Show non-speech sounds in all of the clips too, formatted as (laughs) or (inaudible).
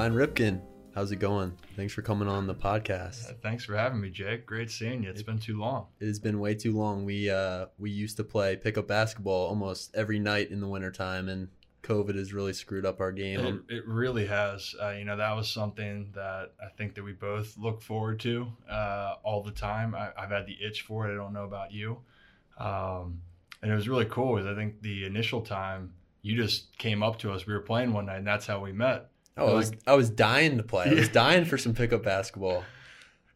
Ryan Ripken. How's it going? Thanks for coming on the podcast. Uh, Thanks for having me, Jake. Great seeing you. It's been too long. It has been way too long. We uh we used to play pickup basketball almost every night in the wintertime and COVID has really screwed up our game. It, it really has. Uh, you know, that was something that I think that we both look forward to uh, all the time. I, I've had the itch for it. I don't know about you. Um, and it was really cool because I think the initial time you just came up to us. We were playing one night, and that's how we met. Oh, I was I was dying to play. I was dying for some pickup basketball.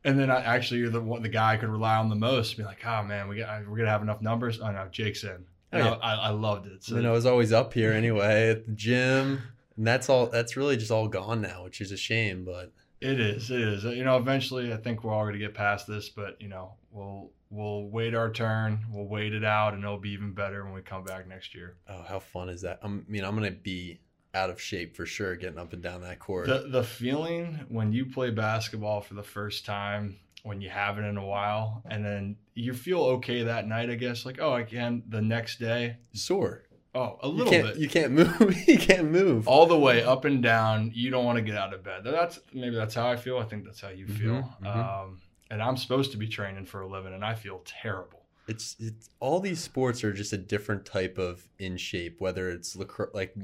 And then I, actually, you're the one, the guy I could rely on the most. Be like, oh man, we got we're gonna have enough numbers. Oh no, Jake's in. Oh, yeah. I, I loved it. So and I was always up here anyway at the gym. And that's all that's really just all gone now, which is a shame, but It is. It is. You know, eventually, I think we're all going to get past this, but you know, we'll we'll wait our turn. We'll wait it out, and it'll be even better when we come back next year. oh, how fun is that? I'm- I mean, I'm going to be out of shape for sure getting up and down that court. The the feeling when you play basketball for the first time, when you haven't in a while, and then you feel okay that night, I guess, like oh, I can. The next day, Sore. oh, a You little can't bit. you can't move. (laughs) you can't move. all the way up and down. You don't want to get out of bed. That's maybe that's how I feel. I think that's how you feel. Mhm, mhm. Um, and I'm supposed to be training for a living, and I feel terrible. it's it's all these sports are just a different type of in shape whether it's lacrosse like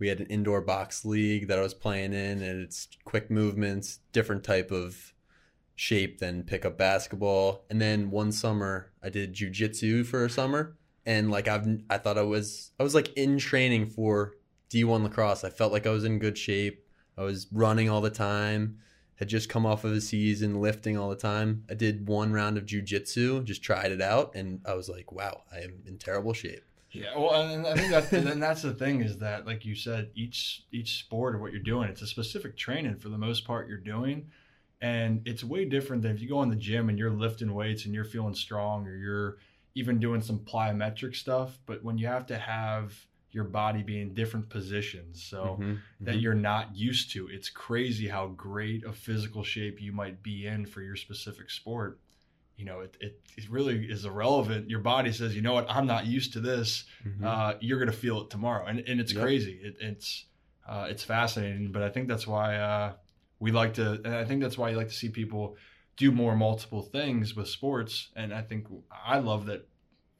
we had an indoor box league that i was playing in and it's quick movements different type of shape than pickup basketball and then one summer i did jujitsu for a summer and like i've i thought i was i was like in training for d1 lacrosse i felt like i was in good shape i was running all the time had just come off of a season lifting all the time. I did one round of jujitsu, just tried it out, and I was like, wow, I am in terrible shape. Yeah, well, and I think that's and that's the thing is that, like you said, each each sport or what you're doing, it's a specific training for the most part you're doing, and it's way different than if you go in the gym and you're lifting weights and you're feeling strong or you're even doing some plyometric stuff. But when you have to have your body be in different positions, so Mhm, that mhm. you're not used to, it's crazy how great a physical shape you might be in for your specific sport. You know, it, it, it really is irrelevant. Your body says, you know what, I'm not used to this Mhm. uh, you're gonna feel it tomorrow, and and it's Yep. crazy. It, it's uh, it's fascinating, but I think that's why uh, we like to, and I think that's why you like to see people do more multiple things with sports. And I think I love that,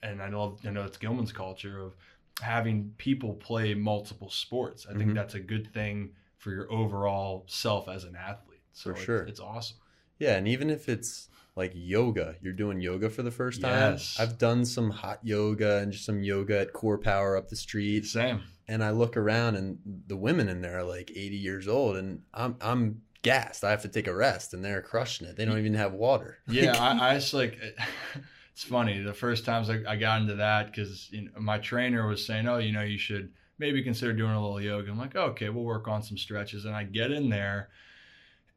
and I love I know it's Gilman's culture of having people play multiple sports. I think Mhm. that's a good thing for your overall self as an athlete. So For it's- sure. it's awesome. yeah, and even if it's like yoga, you're doing yoga for the first time. Yes. I've done some hot yoga and just some yoga at CorePower up the street, Same. and I look around, and the women in there are like 80 years old, and I'm I'm gassed. I have to take a rest, and they're crushing it. They don't even have water. (laughs) Yeah, I, I just like (laughs) it's funny. The first times I, I got into that because you know, my trainer was saying, "Oh, you know, you should maybe consider doing a little yoga." I'm like, oh, "Okay, we'll work on some stretches." And I get in there,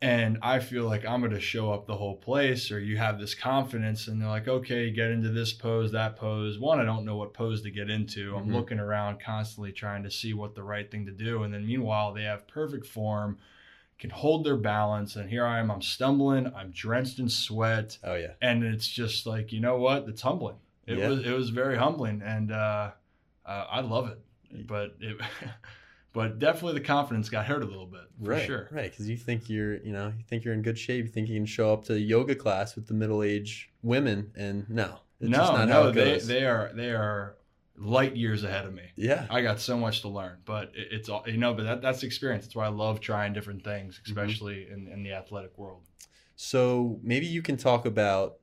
and I feel like I'm going to show up the whole place, or you have this confidence, and they're like, "Okay, get into this pose, that pose." One, I don't know what pose to get into. I'm Mhm. looking around constantly trying to see what the right thing to do, and then meanwhile, they have perfect form. Can hold their balance, and here I am. I'm stumbling. I'm drenched in sweat oh yeah, and it's just like you know what it's humbling it Yeah. was it was very humbling and uh, uh i love it but it (laughs) but definitely the confidence got hurt a little bit for right, sure right. Because you think you're, you know, you think you're in good shape. You think you can show up to yoga class with the middle-aged women, and no, it's just no not how no it they they are they are light years ahead of me yeah, i got so much to learn but it, it's all you know but that, that's experience that's why i love trying different things Mm-hmm. especially in, in the athletic world So maybe you can talk about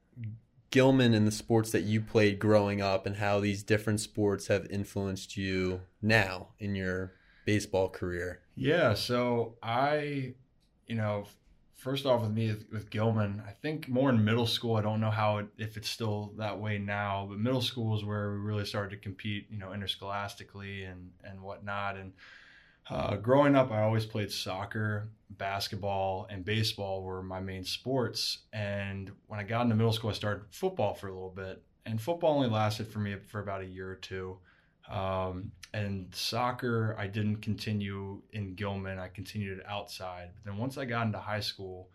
Gilman and the sports that you played growing up and how these different sports have influenced you now in your baseball career. Yeah, so I, you know, first off with me with, Gilman, I think more in middle school. I don't know how it, if it's still that way now, but middle school is where we really started to compete, you know, interscholastically and and whatnot. And uh, growing up, I always played soccer, basketball, and baseball were my main sports. And when I got into middle school, I started football for a little bit, and football only lasted for me for about a year or two. Um, and soccer, I didn't continue in Gilman. I continued outside. But then once I got into high school,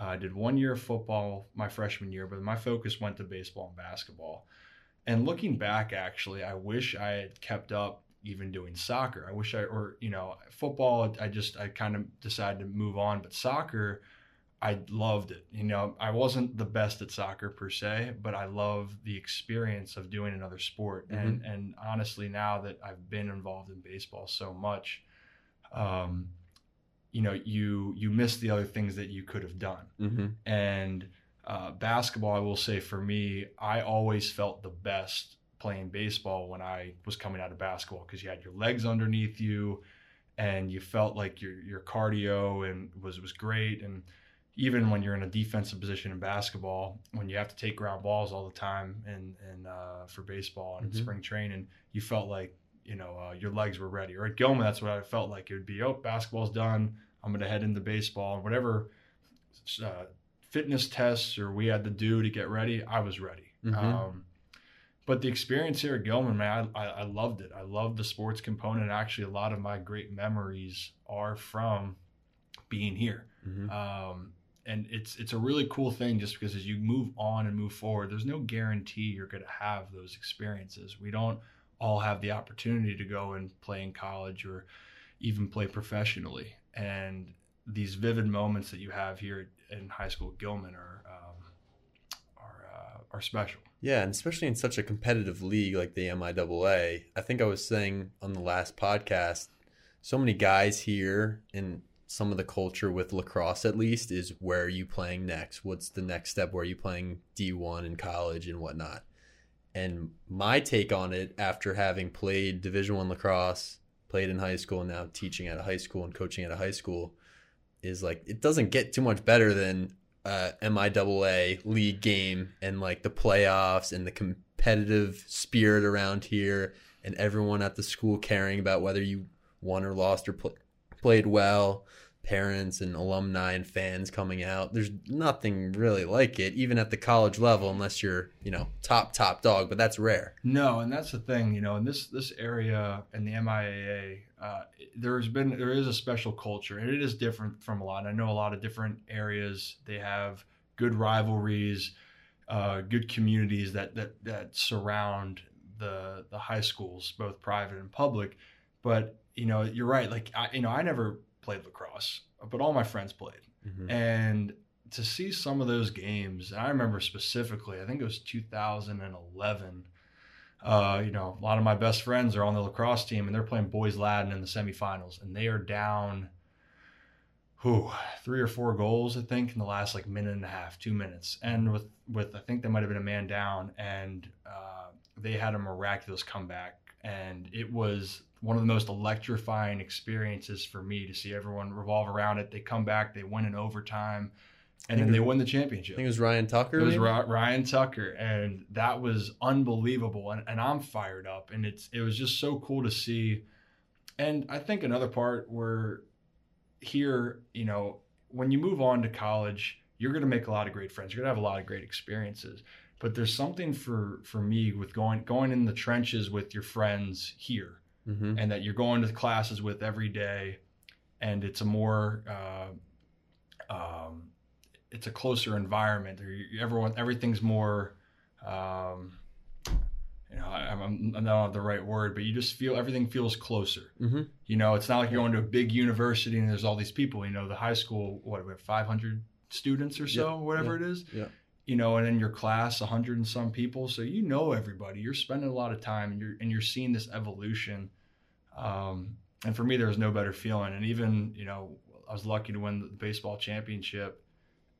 uh, I did one year of football my freshman year, but my focus went to baseball and basketball. And looking back, actually, I wish I had kept up even doing soccer. I wish I, or, you know, football, I just, I kind of decided to move on. But soccer, I loved it. You know, I wasn't the best at soccer per se, but I love the experience of doing another sport. Mm-hmm. And and honestly, now that I've been involved in baseball so much, um, you know, you you miss the other things that you could have done. Mm-hmm. And uh, basketball, I will say for me, I always felt the best playing baseball when I was coming out of basketball because you had your legs underneath you, and you felt like your your cardio and was was great and even when you're in a defensive position in basketball, when you have to take ground balls all the time and and uh, for baseball and mm-hmm. spring training, you felt like you know uh, your legs were ready. Or at Gilman, that's what I felt like. It would be, oh, basketball's done. I'm going to head into baseball and whatever uh, fitness tests or we had to do to get ready, I was ready. Mm-hmm. Um, but the experience here at Gilman, man, I, I, I loved it. I loved the sports component. Actually, a lot of my great memories are from being here. Mm-hmm. Um, and it's it's a really cool thing just because as you move on and move forward there's no guarantee you're going to have those experiences. We don't all have the opportunity to go and play in college or even play professionally. And these vivid moments that you have here in high school at Gilman are um, are uh, are special. Yeah and especially in such a competitive league like the MIAA I think I was saying on the last podcast so many guys here in some of the culture with lacrosse at least is where are you playing next. What's the next step? Where are you playing d1 in college and whatnot? And my take on it after having played division one lacrosse played in high school and now teaching at a high school and coaching at a high school is like it doesn't get too much better than uh, MIAA league game and like the playoffs and the competitive spirit around here and everyone at the school caring about whether you won or lost or pl- played well, parents and alumni and fans coming out. There's nothing really like it, even at the college level, unless you're, you know, top top dog. But that's rare. No, and that's the thing, you know, in this this area in the MIAA, uh, there's been there is a special culture, and it is different from a lot. I know a lot of different areas they have good rivalries, uh, good communities that that that surround the the high schools, both private and public. But you know, you're right. Like I, you know, I never played lacrosse, but all my friends played, mm-hmm. and to see some of those games, I remember specifically, I think it was 2011. Uh, you know, a lot of my best friends are on the lacrosse team, and they're playing Boys Latin in the semifinals, and they are down, who three or four goals, I think, in the last like minute and a half, two minutes, and with with I think they might have been a man down, and uh, they had a miraculous comeback, and it was one of the most electrifying experiences for me to see everyone revolve around it. They come back, they win in overtime, and then they win the championship. I think it was Ryan Tucker. It was Ra- Ryan Tucker, and that was unbelievable. And, and I'm fired up, and it's it was just so cool to see. And I think another part where here, you know, when you move on to college, you're going to make a lot of great friends. You're going to have a lot of great experiences. But there's something for for me with going going in the trenches with your friends here mm-hmm. and that you're going to classes with every day, and it's a more uh, um, it's a closer environment. Or everyone, everything's more. Um, you know, I, I'm, I have the right word, but you just feel everything feels closer. Mm-hmm. You know, it's not like you're going to a big university and there's all these people. You know, the high school, what we have 500 students or so, yeah. whatever yeah. it is. Yeah you know, and in your class, a hundred and some people, so you know everybody. You're spending a lot of time, and you're and you're seeing this evolution. Um, and for me, there was no better feeling. And even you know, I was lucky to win the baseball championship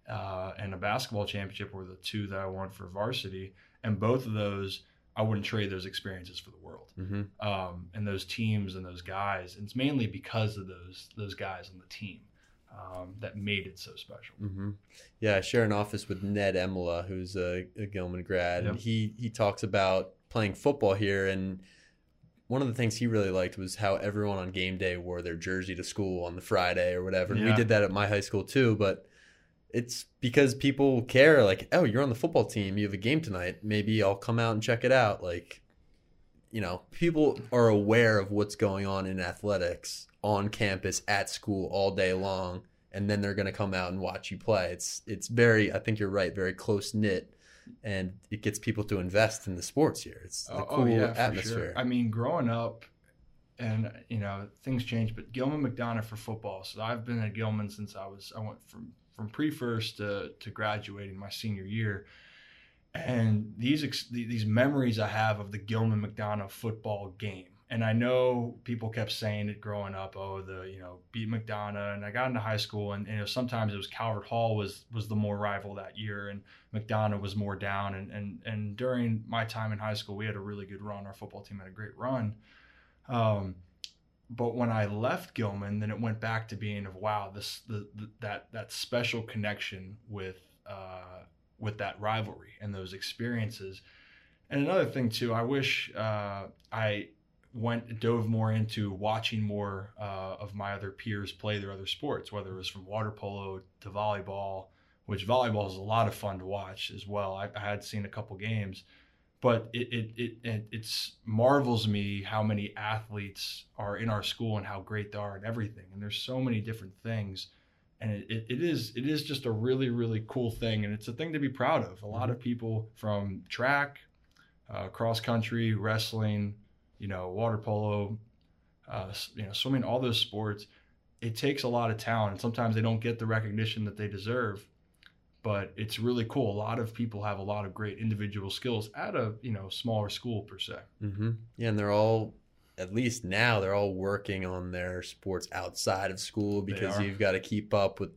uh, and a basketball championship were the two that I won for varsity, and both of those. I wouldn't trade those experiences for the world, mm-hmm. um, and those teams and those guys. And it's mainly because of those those guys on the team um, that made it so special. Mm-hmm. Yeah, I share an office with Ned Emila, who's a, a Gilman grad, yep. and he he talks about playing football here. And one of the things he really liked was how everyone on game day wore their jersey to school on the Friday or whatever. And yeah. we did that at my high school too, but it's because people care. Like, oh, you're on the football team, you have a game tonight. Maybe I'll come out and check it out. Like, you know, people are aware of what's going on in athletics on campus at school all day long and then they're going to come out and watch you play. It's it's very I think you're right, very close knit and it gets people to invest in the sports here. It's a oh, oh cool oh, yeah, atmosphere. Sure. I mean, growing up and you know things change. But Gilman McDonogh for football. So I've been at Gilman since I was I went from from pre first to to graduating my senior year, and these ex- these memories I have of the Gilman McDonogh football game. And I know people kept saying it growing up. Oh, the you know beat McDonogh, and I got into high school, and, and you know sometimes it was Calvert Hall was was the more rival that year, and McDonogh was more down. And and and during my time in high school, we had a really good run. Our football team had a great run. Um, but when I left Gilman, then it went back to being of wow, this the, the that that special connection with uh, with that rivalry and those experiences. And another thing too, I wish uh, I went dove more into watching more uh, of my other peers play their other sports, whether it was from water polo to volleyball, which volleyball is a lot of fun to watch as well. I, I had seen a couple games, but it it, it it it's marvels me how many athletes are in our school and how great they are and everything. And there's so many different things. And it, it, it is it is just a really really cool thing and it's a thing to be proud of. A lot of people from track, uh, cross country, wrestling, you know, water polo, uh, you know, swimming, all those sports, it takes a lot of talent. And sometimes they don't get the recognition that they deserve. But it's really cool. A lot of people have a lot of great individual skills at a you know smaller school per se. Mm-hmm. Yeah, and they're all, at least now, they're all working on their sports outside of school because you've got to keep up with.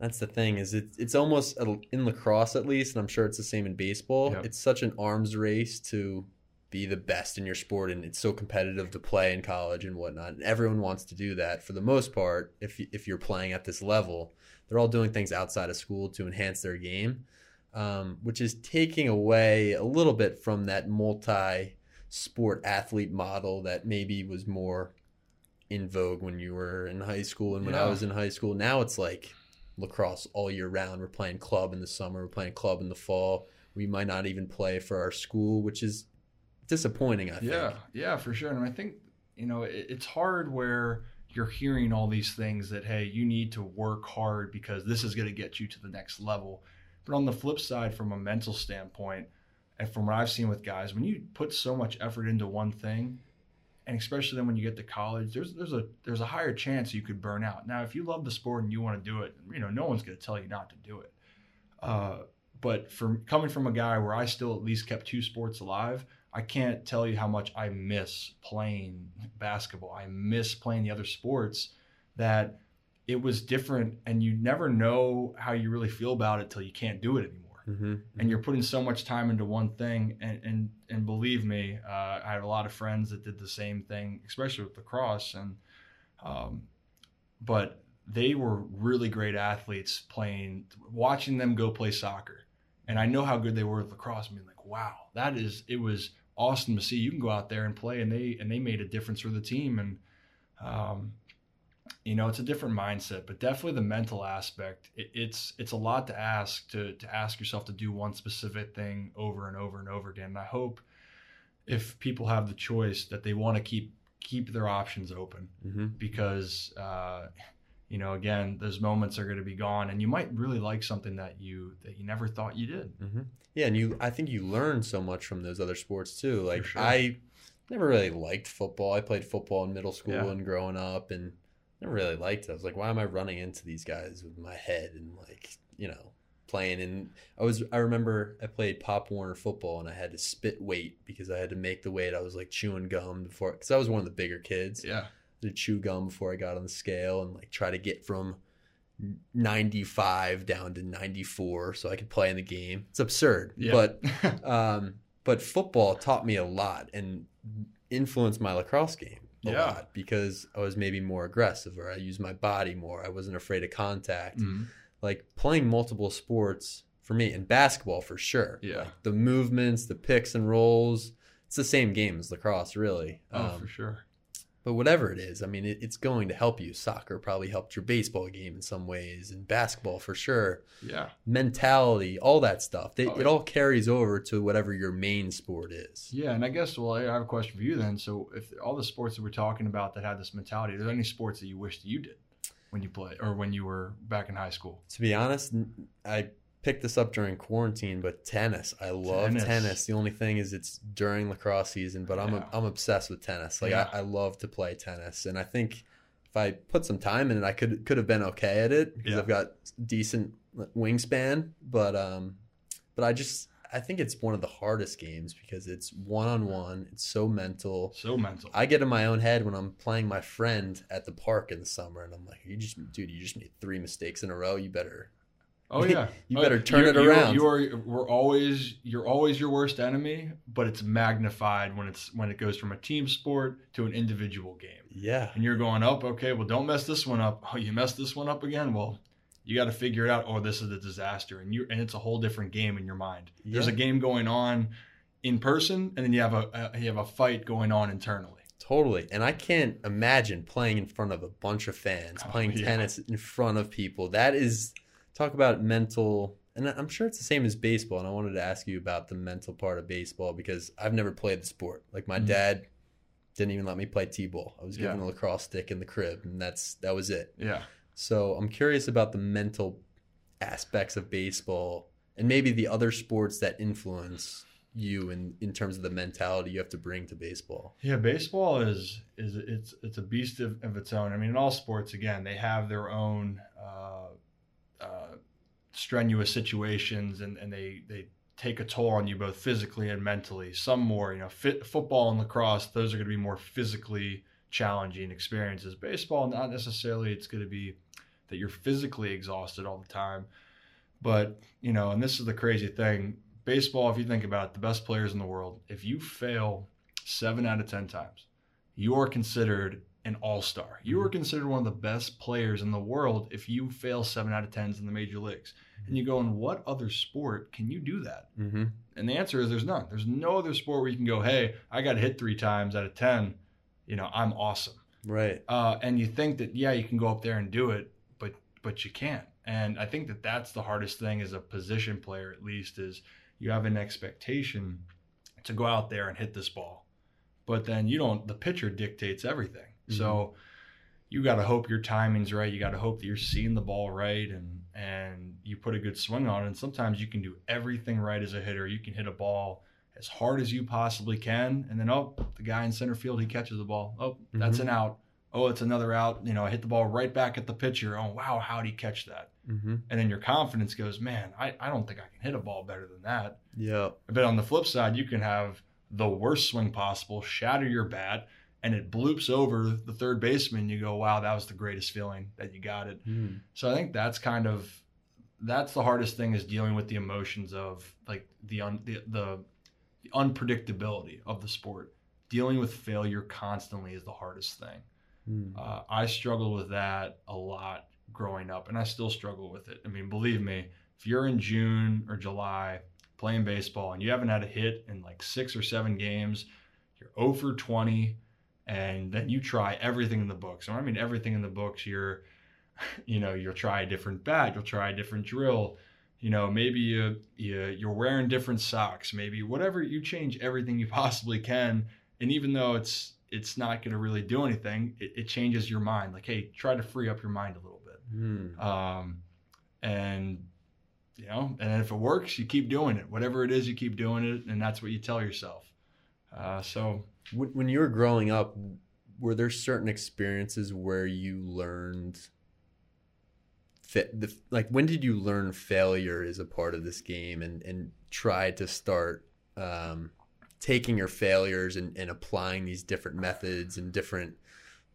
That's the thing is it, it's almost in lacrosse at least, and I'm sure it's the same in baseball. Yep. It's such an arms race to be the best in your sport and it's so competitive to play in college and whatnot and everyone wants to do that for the most part if, if you're playing at this level. They're all doing things outside of school to enhance their game um, which is taking away a little bit from that multi sport athlete model that maybe was more in vogue when you were in high school and when yeah. i was in high school. Now it's like lacrosse all year round. We're playing club in the summer. We're playing club in the fall. We might not even play for our school which is disappointing. I think. Yeah, yeah, for sure. And I think you know it, it's hard where you're hearing all these things that hey, you need to work hard because this is going to get you to the next level. But on the flip side, from a mental standpoint, and from what I've seen with guys, when you put so much effort into one thing, and especially then when you get to college, there's there's a there's a higher chance you could burn out. Now, if you love the sport and you want to do it, you know, no one's going to tell you not to do it. Uh, but from coming from a guy where I still at least kept two sports alive, I can't tell you how much I miss playing basketball. I miss playing the other sports that it was different and you never know how you really feel about it till you can't do it anymore. Mm-hmm. And you're putting so much time into one thing. And, and, and believe me, uh, I have a lot of friends that did the same thing, especially with lacrosse. And, um, but they were really great athletes playing, watching them go play soccer. And I know how good they were with lacrosse. I mean, like, wow, that is, it was, awesome to see. You can go out there and play, and they and they made a difference for the team. And um, you know, it's a different mindset, but definitely the mental aspect. It, it's it's a lot to ask to to ask yourself to do one specific thing over and over and over again. And I hope if people have the choice that they want to keep keep their options open mm-hmm. because uh, you know again those moments are going to be gone and you might really like something that you that you never thought you did. Mm-hmm. yeah and you i think you learn so much from those other sports too. Like sure. i never really liked football. I played football in middle school yeah. and growing up and never really liked it. I was like why am i running into these guys with my head and like you know playing? And i was i remember i played pop warner football and i had to spit weight because i had to make the weight. I was like chewing gum before because i was one of the bigger kids. Yeah to chew gum before I got on the scale and like try to get from 95 down to 94 so I could play in the game. It's absurd. Yeah. But (laughs) um but football taught me a lot and influenced my lacrosse game a yeah. lot because I was maybe more aggressive or I used my body more. I wasn't afraid of contact. Mm-hmm. Like playing multiple sports for me and basketball for sure. Yeah. Like the movements, the picks and rolls, it's the same game as lacrosse really. Oh, um, for sure but whatever it is, I mean, it, it's going to help you. Soccer probably helped your baseball game in some ways, and basketball for sure. Yeah. Mentality, all that stuff. They, oh, yeah. It all carries over to whatever your main sport is. Yeah, and I guess, well, I have a question for you then. So, if all the sports that we're talking about that had this mentality, are there any sports that you wished you did when you played or when you were back in high school? To be honest, I picked this up during quarantine, but tennis. I love tennis. Tennis. The only thing is it's during lacrosse season, but I'm Yeah. I'm obsessed with tennis. Like Yeah. I, I love to play tennis, and I think if I put some time in it, I could could have been okay at it because Yeah. I've got decent wingspan. But um, but I just I think it's one of the hardest games because it's one on one. It's so mental. So mental. I get in my own head when I'm playing my friend at the park in the summer, and I'm like, "You just, dude, you just made three mistakes in a row. You better Oh yeah, (laughs) You Oh, better turn it around. You are we're always you're always your worst enemy, but it's magnified when it's when it goes from a team sport to an individual game. Yeah. And you're going up, okay, well don't mess this one up. Oh, you messed this one up again? Well, you got to figure it out. Oh, this is a disaster, and you and it's a whole different game in your mind. There's a game going on in person, and then you have a, a you have a fight going on internally. Totally. And I can't imagine playing in front of a bunch of fans, Oh, playing yeah. tennis in front of people. That is talk about mental and I'm sure it's the same as baseball. And I wanted to ask you about the mental part of baseball because I've never played the sport. Like my Mhm. dad didn't even let me play T-ball. I was given Yeah. a lacrosse stick in the crib and that's that was it. Yeah. So I'm curious about the mental aspects of baseball and maybe the other sports that influence you in, in terms of the mentality you have to bring to baseball. Yeah, baseball is is it's it's a beast of, of its own. I mean, in all sports, again, they have their own uh, uh, strenuous situations, and, and they they take a toll on you both physically and mentally. Some more, you know, fit, football and lacrosse; those are going to be more physically challenging experiences. Baseball, not necessarily. It's going to be that you're physically exhausted all the time, but you know, and this is the crazy thing. Baseball, if you think about it, the best players in the world, if you fail seven out of 10 times, you are considered an all star. You are considered one of the best players in the world if you fail seven out of 10s in the major leagues. And you go, in what other sport can you do that? Mm-hmm. And the answer is there's none. There's no other sport where you can go, hey, I got hit three times out of 10. You know, I'm awesome. Right. Uh, and you think that, yeah, you can go up there and do it, but but you can't. And I think that that's the hardest thing as a position player, at least, is you have an expectation to go out there and hit this ball, but then you don't. The pitcher dictates everything, so you got to hope your timing's right. You got to hope that you're seeing the ball right, and and you put a good swing on it. And sometimes you can do everything right as a hitter. You can hit a ball as hard as you possibly can, and then oh, the guy in center field he catches the ball. Oh, that's Mhm. an out. Oh, it's another out. You know, I hit the ball right back at the pitcher. Oh, wow, how'd he catch that? Mm-hmm. And then your confidence goes, man, I, I don't think I can hit a ball better than that. Yeah. But on the flip side, you can have the worst swing possible, shatter your bat, and it bloops over the third baseman. You go, wow, that was the greatest feeling that you got it. Mm. So I think that's kind of that's the hardest thing is dealing with the emotions of like the un, the, the the unpredictability of the sport. Dealing with failure constantly is the hardest thing. Mm. Uh, I struggled with that a lot growing up, and I still struggle with it. I mean, believe me, if you're in June or July playing baseball and you haven't had a hit in like six or seven games, you're 0 for 20, and then you try everything in the books. And when I mean everything in the books, you're, (laughs) you know, you'll try a different bat, you'll try a different drill. You know, maybe you, you you're wearing different socks. Maybe whatever you change everything you (laughs) possibly can and even though it's it's not going to really do anything it, it changes your mind like hey try to free up your mind a little bit Mm. um, and you know and if it works you keep doing it whatever it is you keep doing it and that's what you tell yourself uh, so When, you were growing up, were there certain experiences where you learned the like when did you learn failure is a part of this game and and try to start um, taking your failures and, and applying these different methods and different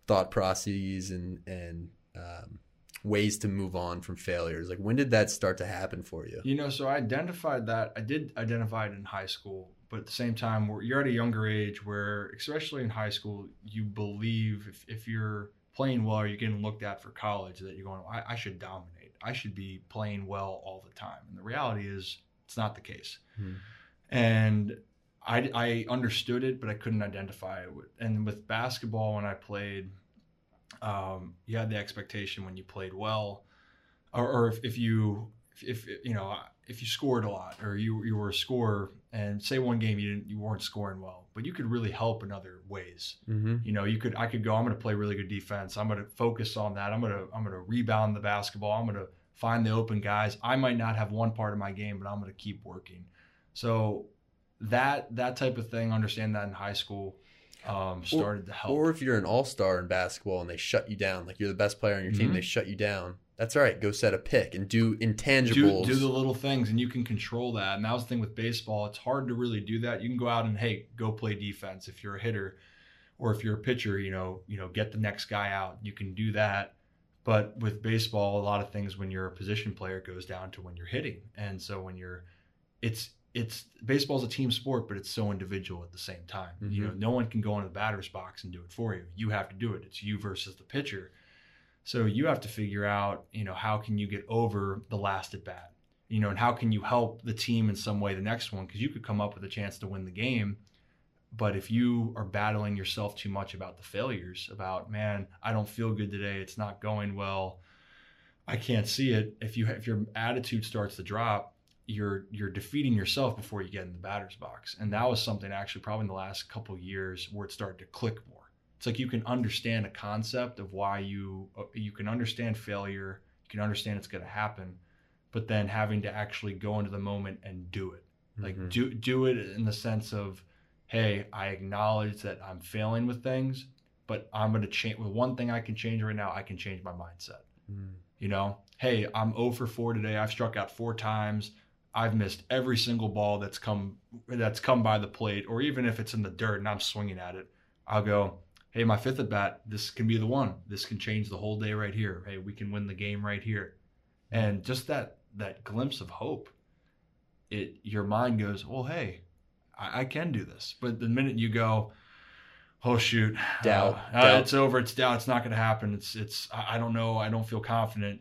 thought processes and and um, ways to move on from failures? Like when did that start to happen for you? You know so i identified that i did identify it in high school but at the same time you're at a younger age where especially in high school you believe if, if you're playing well or you're getting looked at for college that you're going I, I should dominate. I should be playing well all the time. And the reality is it's not the case. Hmm. and I, I understood it but i couldn't identify it and with basketball when i played um, you had the expectation when you played well or, or if, if you if, if you know if you scored a lot or you you were a scorer and say one game you didn't you weren't scoring well but you could really help in other ways mm-hmm. you know you could i could go i'm going to play really good defense i'm going to focus on that i'm going to i'm going to rebound the basketball i'm going to find the open guys. I might not have one part of my game, but I'm going to keep working. So that that type of thing, understand that in high school, um, started or, to help. Or if you're an all star in basketball and they shut you down, like you're the best player on your team, Mhm. they shut you down. That's right. Go set a pick and do intangibles. do, do the little things and you can control that. And that was the thing with baseball. It's hard to really do that. You can go out and hey, go play defense if you're a hitter or if you're a pitcher, you know, you know, get the next guy out. You can do that. But with baseball, a lot of things when you're a position player goes down to when you're hitting. And so when you're it's it's baseball's a team sport, but it's so individual at the same time. You mm-hmm. know, no one can go into the batter's box and do it for you. You have to do it. It's you versus the pitcher. So you have to figure out, you know, how can you get over the last at bat? You know, and how can you help the team in some way the next one? Because you could come up with a chance to win the game. But if you are battling yourself too much about the failures, about man, I don't feel good today, it's not going well, I can't see it. If you if your attitude starts to drop, you're you're defeating yourself before you get in the batter's box. And that was something actually probably in the last couple years where it started to click more. It's like you can understand a concept of why you uh, you can understand failure, you can understand it's going to happen, but then having to actually go into the moment and do it. Like Mhm. do do it in the sense of, hey, I acknowledge that I'm failing with things, but I'm going to change. With one thing I can change right now, I can change my mindset. Mm. You know, hey, I'm 0 for 4 today. I've struck out four times. I've missed every single ball that's come that's come by the plate, or even if it's in the dirt and I'm swinging at it, I'll go, hey, my fifth at bat, this can be the one. This can change the whole day right here. Hey, we can win the game right here. And just that that glimpse of hope, it your mind goes, well, hey, I, I can do this. But the minute you go, oh shoot, Doubt, uh, uh, doubt. it's over, it's doubt, it's not going to happen. It's it's I, I don't know, I don't feel confident.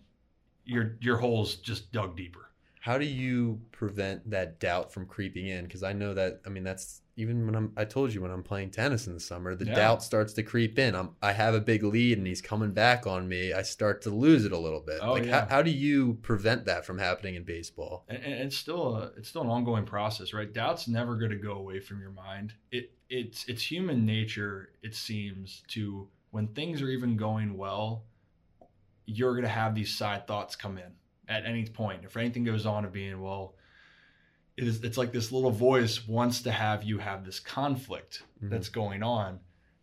Your your hole's just dug deeper. How do you prevent that doubt from creeping in? Because I know that I mean that's even when I'm I told you when I'm playing tennis in the summer, the Yeah. doubt starts to creep in. I'm I have a big lead and he's coming back on me. I start to lose it a little bit. Oh, like yeah. how, how do you prevent that from happening in baseball? and, and it's still a it's still an ongoing process, right? Doubt's never going to go away from your mind. It it's it's human nature. It seems to when things are even going well, you're going to have these side thoughts come in at any point. If anything goes on of being well, it is it's like this little voice wants to have you have this conflict Mhm. that's going on,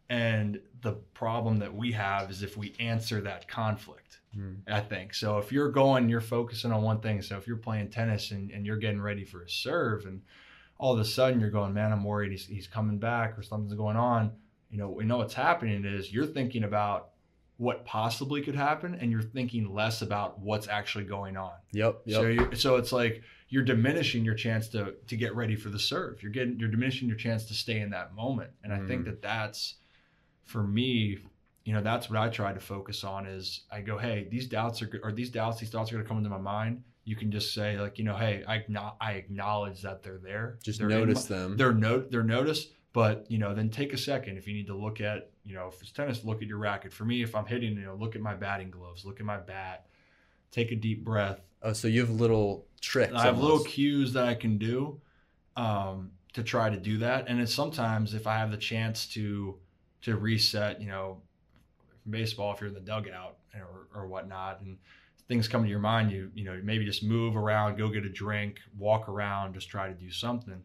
and the problem that we have is if we answer that conflict. Mm. I think. So if you're going, you're focusing on one thing. So if you're playing tennis and, and you're getting ready for a serve and all of a sudden you're going, man, I'm worried he's, he's coming back or something's going on. You know, we know what's happening is you're thinking about what possibly could happen and you're thinking less about what's actually going on. Yep. Yep. So you so it's like you're diminishing your chance to to get ready for the serve. You're getting you're diminishing your chance to stay in that moment. And I think Mhm. that that's for me, you know, that's what I try to focus on is I go, hey, these doubts are or these doubts, these thoughts are going to come into my mind. You can just say like, you know, hey, I acknow- I acknowledge that they're there. Just They're notice my- them. They're note they're noticed, but you know, then take a second if you need to look at, you know, if it's tennis, look at your racket. For me, if I'm hitting, you know, look at my batting gloves, look at my bat, take a deep breath. Oh, so you have little tricks. I have little cues that I can do um, to try to do that. And it's sometimes if I have the chance to to reset, you know, baseball, if you're in the dugout or, or whatnot, and things come to your mind, you you know maybe just move around, go get a drink, walk around, just try to do something.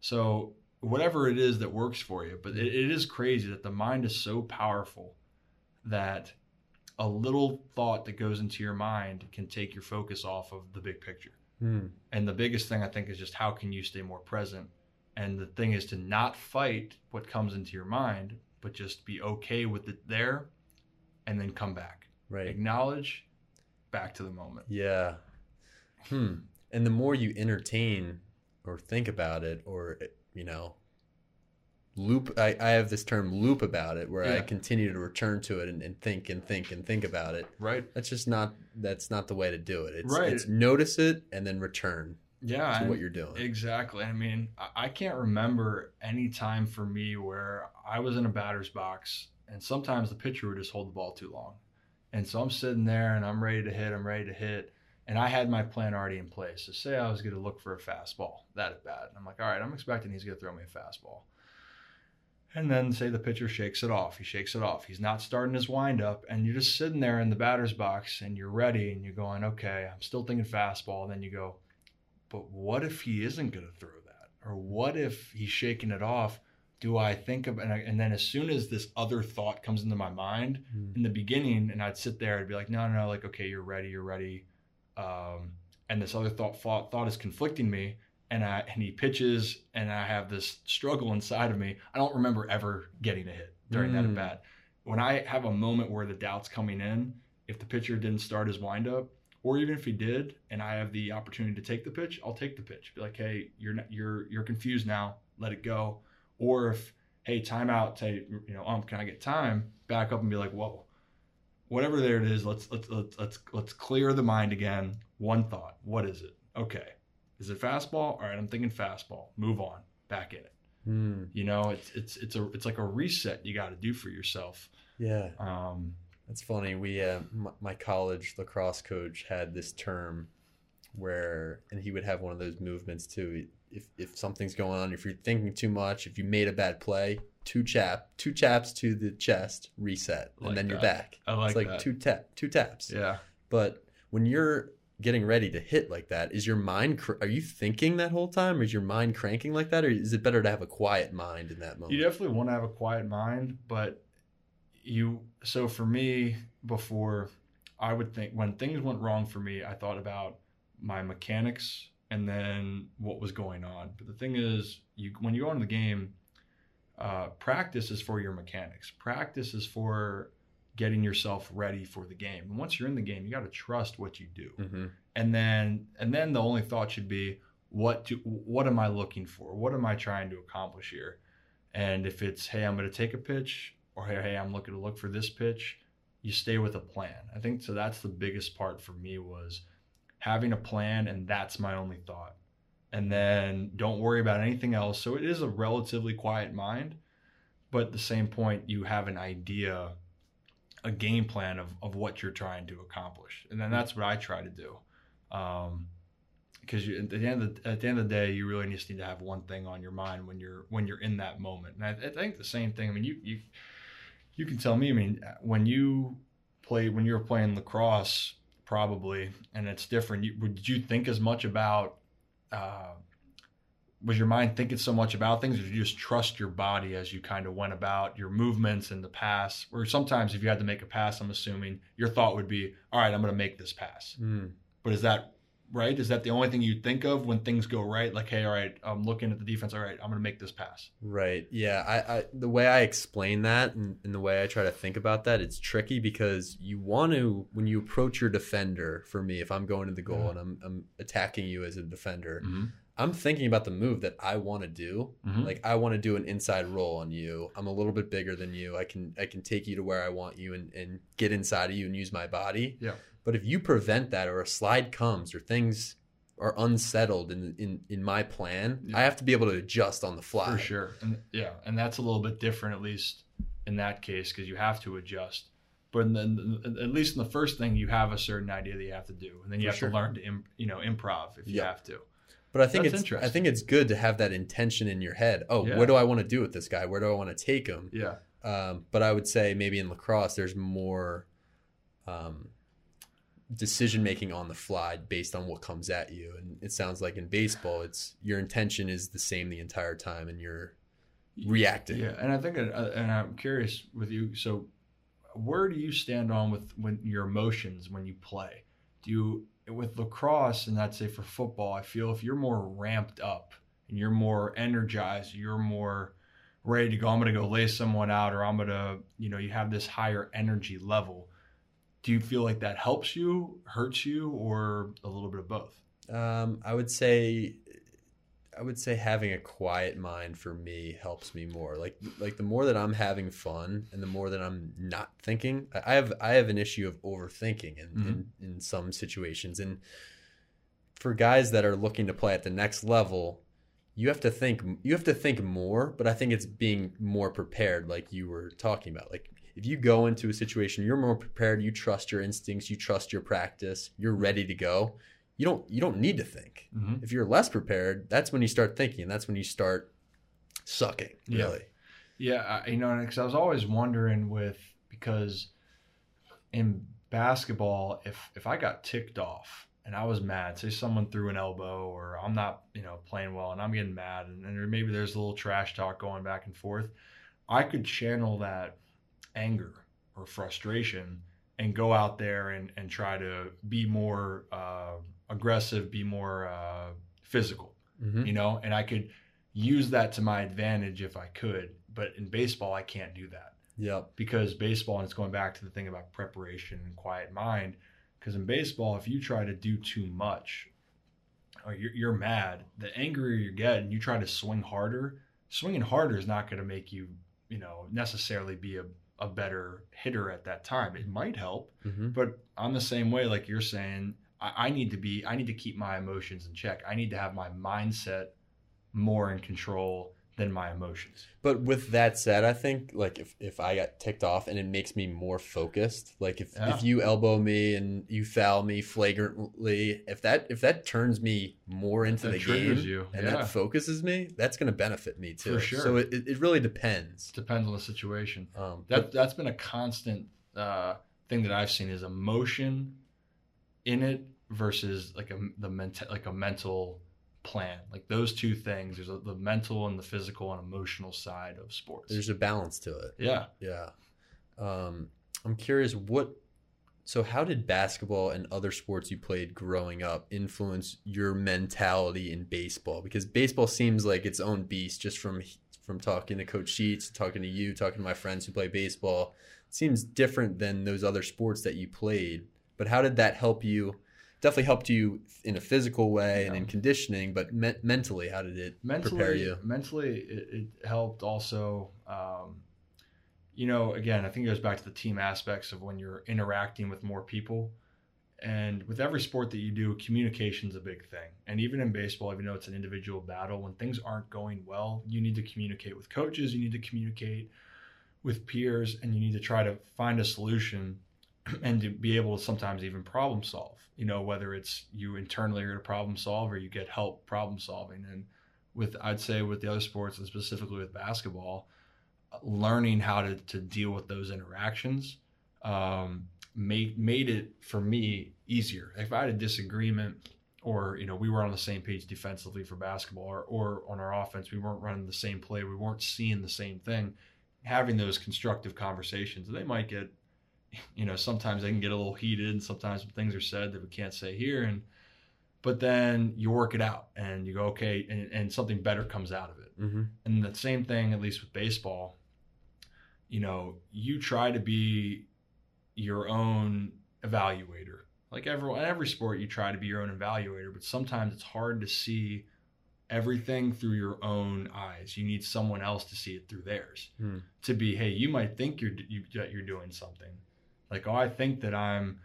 So whatever it is that works for you, but it, it is crazy that the mind is so powerful that a little thought that goes into your mind can take your focus off of the big picture. Hmm. And the biggest thing I think is just how can you stay more present? And the thing is to not fight what comes into your mind, but just be okay with it there and then come back. Right. Acknowledge, back to the moment. Yeah. Hmm. And the more you entertain or think about it, or you know, loop. I, I have this term loop about it, where I continue to return to it and, and think and think and think about it. Right. That's just not. That's not the way to do it. It's, Right. it's notice it and then return Yeah. to what you're doing. Exactly. I mean, I can't remember any time for me where I was in a batter's box and sometimes the pitcher would just hold the ball too long. And so I'm sitting there and I'm ready to hit, I'm ready to hit. And I had my plan already in place. So say I was going to look for a fastball, that at bat. And I'm like, all right, I'm expecting he's going to throw me a fastball. And then say the pitcher shakes it off. He shakes it off. He's not starting his windup, and you're just sitting there in the batter's box, and you're ready, and you're going, okay, I'm still thinking fastball. And then you go, but what if he isn't going to throw that, or what if he's shaking it off? Do I think of and, I, and then as soon as this other thought comes into my mind Mm. in the beginning, and I'd sit there, I'd be like, no, no, no, like okay, you're ready, you're ready. Um, and this other thought, thought thought is conflicting me, and I and he pitches, and I have this struggle inside of me. I don't remember ever getting a hit during that Mm. at bat. When I have a moment where the doubt's coming in, if the pitcher didn't start his windup, or even if he did, and I have the opportunity to take the pitch, I'll take the pitch. Be like, hey, you're not, you're you're confused now, let it go. Or if hey, timeout, say you know, um, can I get time? Back up and be like, whoa, whatever there it is, let's let's let's let's let's clear the mind again. One thought, what is it? Okay, is it fastball? All right, I'm thinking fastball. Move on, back in it. Mm. You know, it's it's it's a it's like a reset you got to do for yourself. Yeah. Um, That's funny. We, uh, my, my college lacrosse coach had this term where, and he would have one of those movements too. If if something's going on, if you're thinking too much, if you made a bad play, two chap, two chaps to the chest, reset, Like and then you're back. I like it's like that. two tap, two taps. yeah. But when you're getting ready to hit like that, is your mind? Cr- are you thinking that whole time? Or is your mind cranking like that, or is it better to have a quiet mind in that moment? You definitely want to have a quiet mind, but you so for me before I would think when things went wrong for me, I thought about my mechanics and then what was going on. But the thing is, you when you go into the game, uh, practice is for your mechanics. Practice is for getting yourself ready for the game. And once you're in the game, you got to trust what you do hmm and then and then the only thought should be what do what am i looking for what am i trying to accomplish here and if it's hey i'm going to take a pitch or hey, hey i'm looking to look for this pitch you stay with a plan i think so that's the biggest part for me was having a plan and that's my only thought and then don't worry about anything else so it is a relatively quiet mind but at the same point you have an idea a game plan of, of what you're trying to accomplish and then that's what i try to do um, because you, at the end of the, at the end of the day, you really just need to have one thing on your mind when you're when you're in that moment. And I, I think the same thing. I mean, you you you can tell me. I mean, when you play when you were playing lacrosse, probably, and it's different. You, did you think as much about? Uh, was your mind thinking so much about things, or did you just trust your body as you kind of went about your movements and the pass? Or sometimes, if you had to make a pass, I'm assuming your thought would be, "All right, I'm going to make this pass." Mm. But is that right? Is that the only thing you think of when things go right? Like, hey, all right, I'm looking at the defense. All right, I'm going to make this pass. Right. Yeah. I, I the way I explain that and, and the way I try to think about that, it's tricky because you want to when you approach your defender. For me, if I'm going to the goal Yeah. and I'm I'm attacking you as a defender, Mm-hmm. I'm thinking about the move that I want to do. Mhm. Like I want to do an inside roll on you. I'm a little bit bigger than you. I can I can take you to where I want you and, and get inside of you and use my body. Yeah. But if you prevent that or a slide comes or things are unsettled in in, in my plan, Yeah. I have to be able to adjust on the fly. For sure. And yeah, and that's a little bit different, at least in that case, because you have to adjust. But then, at least in the first thing, you have a certain idea that you have to do, and then you For have sure. to learn to, im- you know, improv if you Yeah. have to. But I think That's it's I think it's good to have that intention in your head. Oh, Yeah. what do I want to do with this guy? Where do I want to take him? Yeah. Um, but I would say maybe in lacrosse, there's more um, decision making on the fly based on what comes at you. And it sounds like in baseball, it's your intention is the same the entire time, and you're reacting. Yeah, and I think, uh, and I'm curious with you. So, where do you stand on with when your emotions when you play? Do you with lacrosse and I'd say for football? I feel if you're more ramped up and you're more energized, you're more ready to go. I'm going to go lay someone out, or I'm going to, you know, you have this higher energy level. Do you feel like that helps you, hurts you, or a little bit of both? Um, I would say, I would say having a quiet mind for me helps me more. Like, like the more that I'm having fun and the more that I'm not thinking, I have, I have an issue of overthinking in, Mhm. in, in some situations. And for guys that are looking to play at the next level, you have to think, you have to think more, but I think it's being more prepared, like you were talking about. Like, if you go into a situation, you're more prepared, you trust your instincts, you trust your practice, you're ready to go you don't you don't need to think. Mm-hmm. If you're less prepared, that's when you start thinking. That's when you start sucking. Yeah. Really. Yeah, I, you know, because I was always wondering with because in basketball, if if I got ticked off and I was mad, say someone threw an elbow or I'm not, you know, playing well and I'm getting mad and, and maybe there's a little trash talk going back and forth, I could channel that anger or frustration and go out there and, and try to be more uh, aggressive, be more uh, physical, Mhm. you know, and I could use that to my advantage if I could. But in baseball, I can't do that Yep. because baseball, and it's going back to the thing about preparation and quiet mind. Because in baseball, if you try to do too much, or you're, you're mad, the angrier you get, and you try to swing harder, swinging harder is not going to make you, you know, necessarily be a, a better hitter at that time. It might help, hmm but I'm the same way. Like you're saying, I, I need to be, I need to keep my emotions in check. I need to have my mindset more in control than my emotions. But with that said, I think like if, if I got ticked off and it makes me more focused, like if, Yeah. if you elbow me and you foul me flagrantly, if that if that turns me more into That the game you, and yeah. that focuses me, that's going to benefit me too. For sure. So it, it it really depends. Depends on the situation. Um, That that's been a constant uh, thing that I've seen is emotion in it versus like a the mental like a mental plan. Like those two things. There's a, the mental and the physical and emotional side of sports. there's a balance to it. yeah. Yeah. Um, I'm curious what so how did basketball and other sports you played growing up influence your mentality in baseball? Because baseball seems like its own beast just from from talking to coach Sheets, talking to you, talking to my friends who play baseball. It seems different than those other sports that you played. But how did that help you? Definitely helped you in a physical way and in conditioning, but me- mentally, how did it mentally prepare you? mentally it, it helped also um, you know again i think it goes back to the team aspects of when you're interacting with more people. And with every sport that you do communication's a big thing. And even in baseball even though it's an individual battle when things aren't going well you need to communicate with coaches you need to communicate with peers and you need to try to find a solution (clears throat) and to be able to sometimes even problem solve you know whether it's you internally are to problem solve or you get help problem solving and with I'd say with the other sports and specifically with basketball, learning how to, to deal with those interactions um, made made it for me easier. If I had a disagreement or you know we were on the same page defensively for basketball or, or on our offense we weren't running the same play we weren't seeing the same thing having those constructive conversations they might get you know sometimes they can get a little heated and sometimes things are said that we can't say here and but then you work it out and you go okay and, and something better comes out of it Mm-hmm. and the same thing at least with baseball you know you try to be your own evaluator like everyone every sport you try to be your own evaluator but sometimes it's hard to see everything through your own eyes you need someone else to see it through theirs Hmm. to be hey you might think you're you, that you're doing something like oh i think that i'm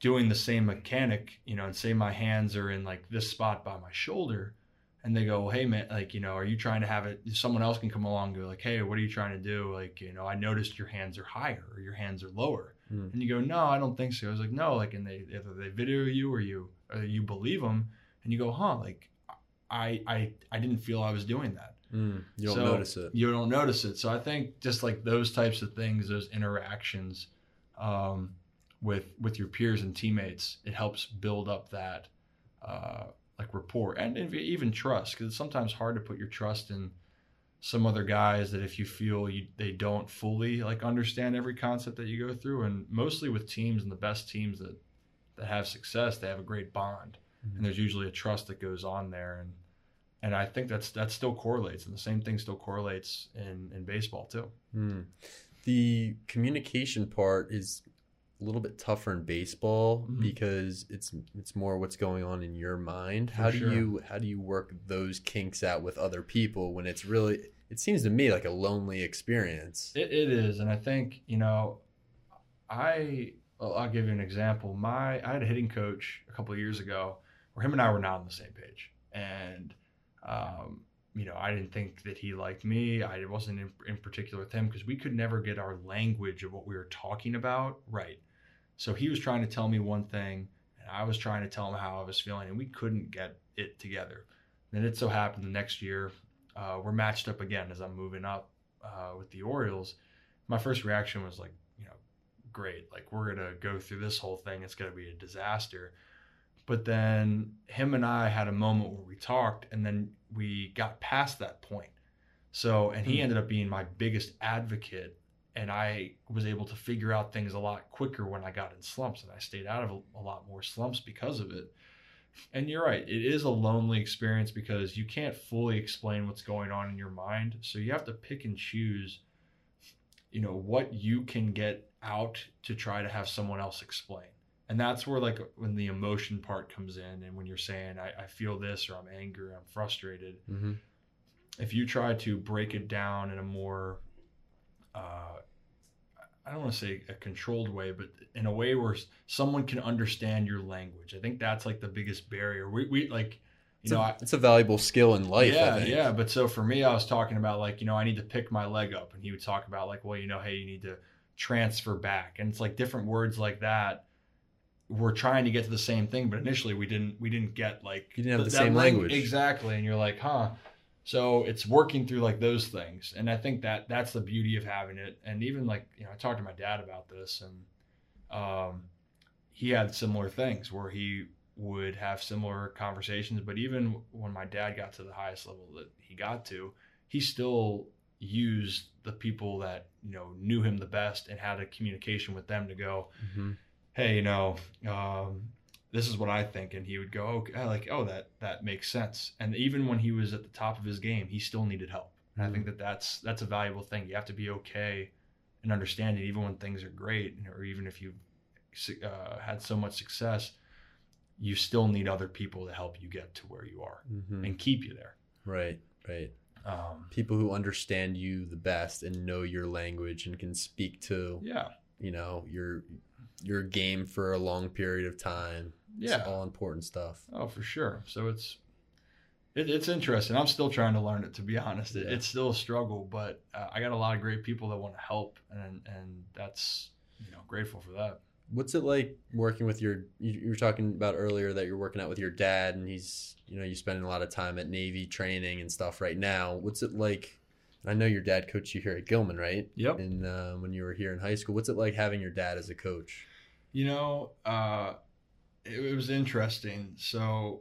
doing the same mechanic you know and say my hands are in like this spot by my shoulder and they go, "Hey man, like you know, are you trying to have it?" Someone else can come along and go, "Like, hey, what are you trying to do?" Like, you know, I noticed your hands are higher or your hands are lower, Hmm. and you go, "No, I don't think so." I was like, "No," like, and they either they video you or you or you believe them, and you go, "Huh?" Like, I I I didn't feel I was doing that. Mm. You don't So, notice it. You don't notice it. So I think just like those types of things, those interactions um, with with your peers and teammates, it helps build up that uh, like rapport and even trust. Because it's sometimes hard to put your trust in some other guys that if you feel you they don't fully like understand every concept that you go through. And mostly with teams and the best teams that that have success, they have a great bond, Mhm. and there's usually a trust that goes on there and and I think that's that still correlates, and the same thing still correlates in in baseball too. Hmm. The communication part is a little bit tougher in baseball Mhm. because it's it's more what's going on in your mind. For how do sure. you how do you work those kinks out with other people when it's really it seems to me like a lonely experience. It, it is, and I think you know, I well, I'll give you an example. My I had a hitting coach a couple of years ago where him and I were not on the same page, and um, you know I didn't think that he liked me. I wasn't in, in particular with him because we could never get our language of what we were talking about right. So he was trying to tell me one thing, and I was trying to tell him how I was feeling, and we couldn't get it together. Then it so happened the next year uh, we're matched up again as I'm moving up uh, with the Orioles, my first reaction was like, you know, great, like we're gonna go through this whole thing. It's gonna be a disaster. But then him and I had a moment where we talked, and then we got past that point. So, and he Hmm. ended up being my biggest advocate, and I was able to figure out things a lot quicker when I got in slumps, and I stayed out of a, a lot more slumps because of it. And you're right, it is a lonely experience because you can't fully explain what's going on in your mind. So you have to pick and choose, you know, what you can get out to try to have someone else explain. And that's where like when the emotion part comes in and when you're saying I, I feel this or I'm angry, I'm frustrated. Mm-hmm. If you try to break it down in a more uh, I don't want to say a controlled way, but in a way where someone can understand your language. I think that's like the biggest barrier. We, we like, you It's, know, a, I, it's a valuable skill in life. yeah, I think. yeah. But so for me, I was talking about like, you know, I need to pick my leg up, and he would talk about like, well, you know, hey, you need to transfer back, and it's like different words like that. We're trying to get to the same thing, but initially we didn't. We didn't get like You didn't have th- the same lang- language. exactly, and you're like, huh. So it's working through like those things, and I think that that's the beauty of having it. And even like you know, I talked to my dad about this, and um, he had similar things where he would have similar conversations. But even when my dad got to the highest level that he got to, he still used the people that you know knew him the best and had a communication with them to go, Mhm. Hey, you know, um, this is what I think, and he would go, okay, like, oh, that that makes sense. And even when he was at the top of his game, he still needed help. And I think that that's that's a valuable thing. You have to be okay and understand it, even when things are great, or even if you've uh, had so much success, you still need other people to help you get to where you are Mhm. and keep you there. Right, right. Um, People who understand you the best and know your language and can speak to yeah, you know your your game for a long period of time. It's yeah. all important stuff. Oh, for sure. So it's it, it's interesting. I'm still trying to learn it. To be honest, it, Yeah. it's still a struggle, but uh, I got a lot of great people that want to help, and and that's you know grateful for that. What's it like working with your? You, you were talking about earlier that you're working out with your dad, and he's you know you spending a lot of time at Navy training and stuff right now. What's it like? I know your dad coached you here at Gilman, right? Yep. And uh, when you were here in high school, what's it like having your dad as a coach? You know, uh, it, it was interesting. So,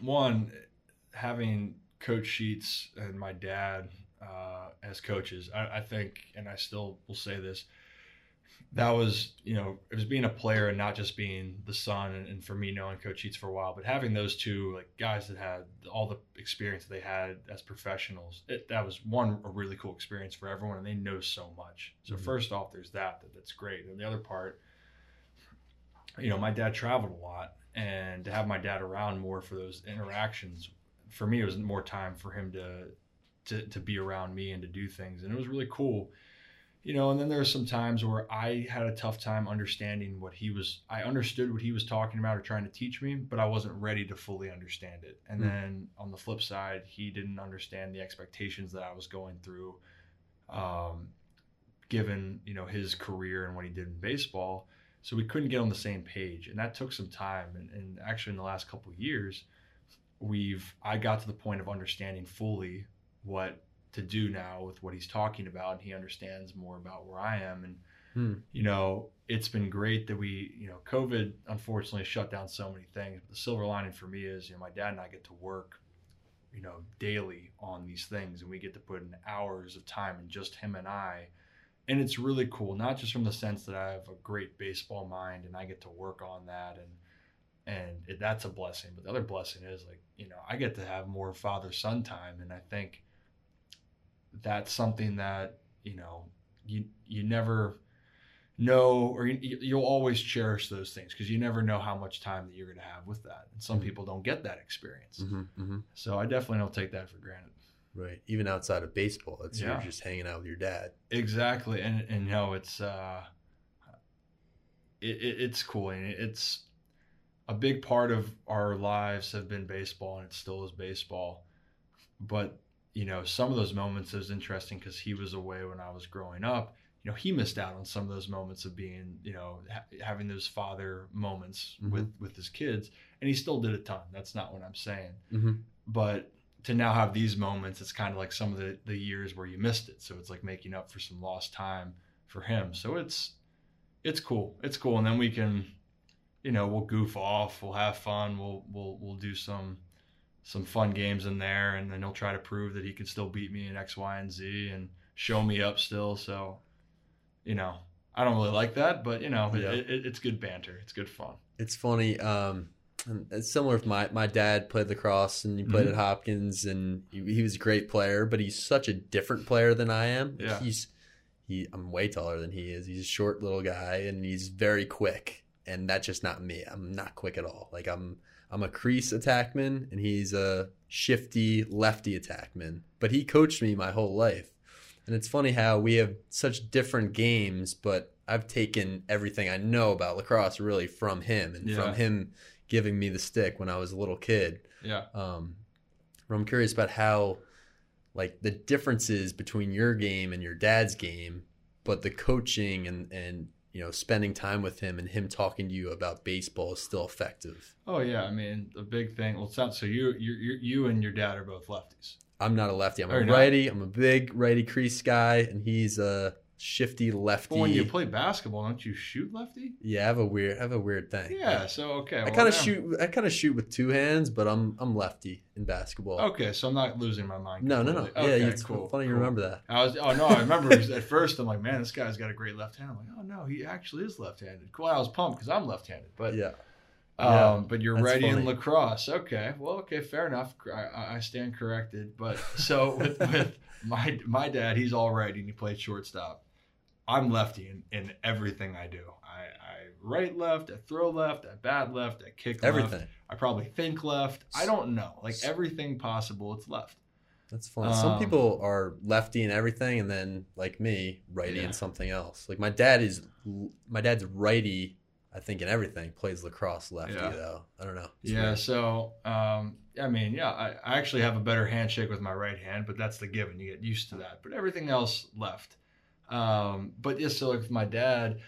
one, having Coach Sheets and my dad uh, as coaches, I, I think, and I still will say this, that was, you know, it was being a player and not just being the son. And, and for me, knowing Coach Sheets for a while, but having those two like guys that had all the experience that they had as professionals, it, that was one a really cool experience for everyone, and they know so much. So Mhm. first off, there's that, that that's great, and the other part you know, my dad traveled a lot, and to have my dad around more for those interactions, for me, it was more time for him to to to be around me and to do things, and it was really cool. You know, and then there were some times where I had a tough time understanding what he was. I understood what he was talking about or trying to teach me, but I wasn't ready to fully understand it. And Hmm. then on the flip side, he didn't understand the expectations that I was going through, um, given you know his career and what he did in baseball so we couldn't get on the same page and that took some time and, and actually in the last couple of years we've i got to the point of understanding fully what to do now with what he's talking about and he understands more about where i am and Hmm. you know it's been great that we you know covid unfortunately shut down so many things but the silver lining for me is you know my dad and i get to work you know daily on these things and we get to put in hours of time and just him and i and it's really cool not just from the sense that i have a great baseball mind and i get to work on that and and it, that's a blessing. But the other blessing is like you know i get to have more father son time. And i think that's something that you know you you never know or you, you'll always cherish those things because you never know how much time that you're going to have with that. And some Mhm. people don't get that experience. Mm-hmm, mm-hmm. so i definitely don't take that for granted Right. Even outside of baseball, it's Yeah. you're just hanging out with your dad. Exactly, and and no, it's uh, it, it it's cool, and it's a big part of our lives have been baseball, and it still is baseball. But you know, some of those moments is interesting because he was away when I was growing up. You know, he missed out on some of those moments of being, you know, ha- having those father moments with with his kids, and he still did a ton. That's not what I'm saying Mm-hmm. but to now have these moments, it's kind of like some of the, the years where you missed it. So it's like making up for some lost time for him. So it's it's cool. It's cool. And then we can, you know, we'll goof off, we'll have fun, we'll we'll we'll do some some fun games in there, and then he'll try to prove that he can still beat me in X, Y, and Z, and show me up still. So, you know, I don't really like that, but you know, Yeah. it, it, it's good banter. It's good fun. It's funny. Um, it's similar with my my dad played lacrosse and he played Mhm. at Hopkins and he, he was a great player, but he's such a different player than I am. Yeah. He's he I'm way taller than he is. He's a short little guy and he's very quick, and that's just not me. I'm not quick at all. Like I'm I'm a crease attackman and he's a shifty lefty attackman. But he coached me my whole life. And it's funny how we have such different games, but I've taken everything I know about lacrosse really from him and Yeah. from him giving me the stick when I was a little kid. Yeah. Um, I'm curious about how, like, the differences between your game and your dad's game, but the coaching and and you know spending time with him and him talking to you about baseball is still effective. Oh yeah. I mean, the big thing. Well, it's not so you you you you and your dad are both lefties. I'm not a lefty. I'm a not? righty. I'm a big righty crease guy, and he's a shifty lefty. But when you play basketball, don't you shoot lefty? yeah, I have a weird, I have a weird thing. Yeah. So okay. I well, kind of shoot. I kind of shoot with two hands, but I'm I'm lefty in basketball. Okay, so I'm not losing my mind. no, no, no. completely. yeah, Okay, it's cool. funny you remember that. I was. Oh no, I remember at first I'm like, man, this guy's got a great left hand. I'm like, oh no, he actually is left-handed. Cool. I was pumped because I'm left-handed, but yeah, um, Yeah, but you're that's righty in lacrosse. Okay, well, okay, fair enough. I- I, stand corrected. But so with, (laughs) with my my dad, he's all righty and he played shortstop. I'm lefty in, in everything I do. I, I right left, I throw left, I bat left, I kick left. everything. I probably think left. I don't know. Like everything possible, it's left. That's. Some Um, people are lefty in everything, and then like me, righty Yeah. in something else. Like my dad is, my dad's righty. I think in everything plays lacrosse lefty Yeah. though. I don't know. It's yeah. weird. So, um, I mean, yeah, I, I actually have a better handshake with my right hand, but that's the given. You get used to that. But everything else left. Um, but yeah, so like my dad,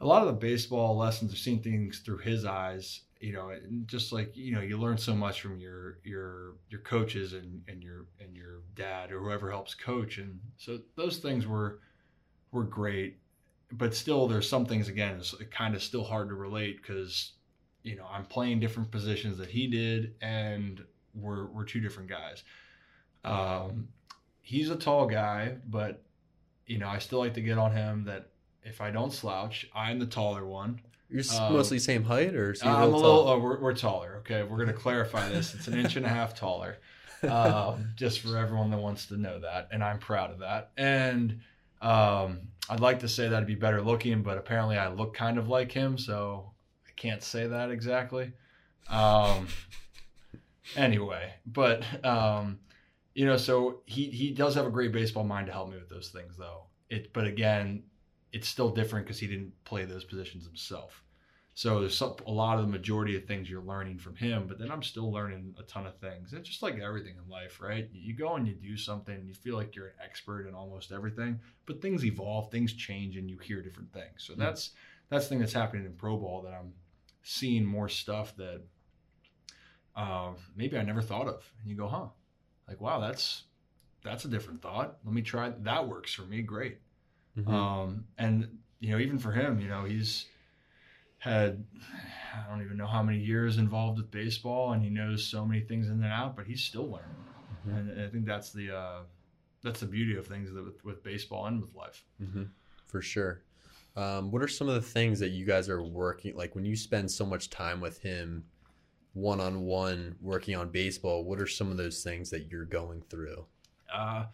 a lot of the baseball lessons, I've seen things through his eyes. You know, and just like you know, you learn so much from your your your coaches and and your and your dad or whoever helps coach, and so those things were were great. But still, there's some things again, it's kind of still hard to relate because you know I'm playing different positions that he did, and we're we're two different guys. Um, he's a tall guy, but you know I still like to get on him that if I don't slouch, I'm the taller one. You're um, mostly same height, or a I'm a little? Uh, we're, we're taller. Okay, we're gonna clarify this. It's an inch and a half taller, um, (laughs) just for everyone that wants to know that, and I'm proud of that. And um, I'd like to say that I'd be better looking, but apparently I look kind of like him, so I can't say that exactly. Um, anyway, but um, you know, so he he does have a great baseball mind to help me with those things, though. It, but again, it's still different because he didn't play those positions himself. So there's some, a lot of the majority of things you're learning from him, but then I'm still learning a ton of things. It's just like everything in life, right? You go and you do something, and you feel like you're an expert in almost everything, but things evolve, things change, and you hear different things. So Mm. that's that's the thing that's happening in pro ball that I'm seeing more stuff that uh, maybe I never thought of. And you go, huh? Like, wow, that's that's a different thought. Let me try. That works for me. Great. Mhm. Um, and you know, even for him, you know, he's had I don't even know how many years involved with baseball, and he knows so many things in and out, but he's still learning. Mhm. And I think that's the uh, that's the beauty of things that with, with baseball and with life. hmm For sure. Um, what are some of the things that you guys are working like when you spend so much time with him one on one working on baseball? What are some of those things that you're going through? Uh,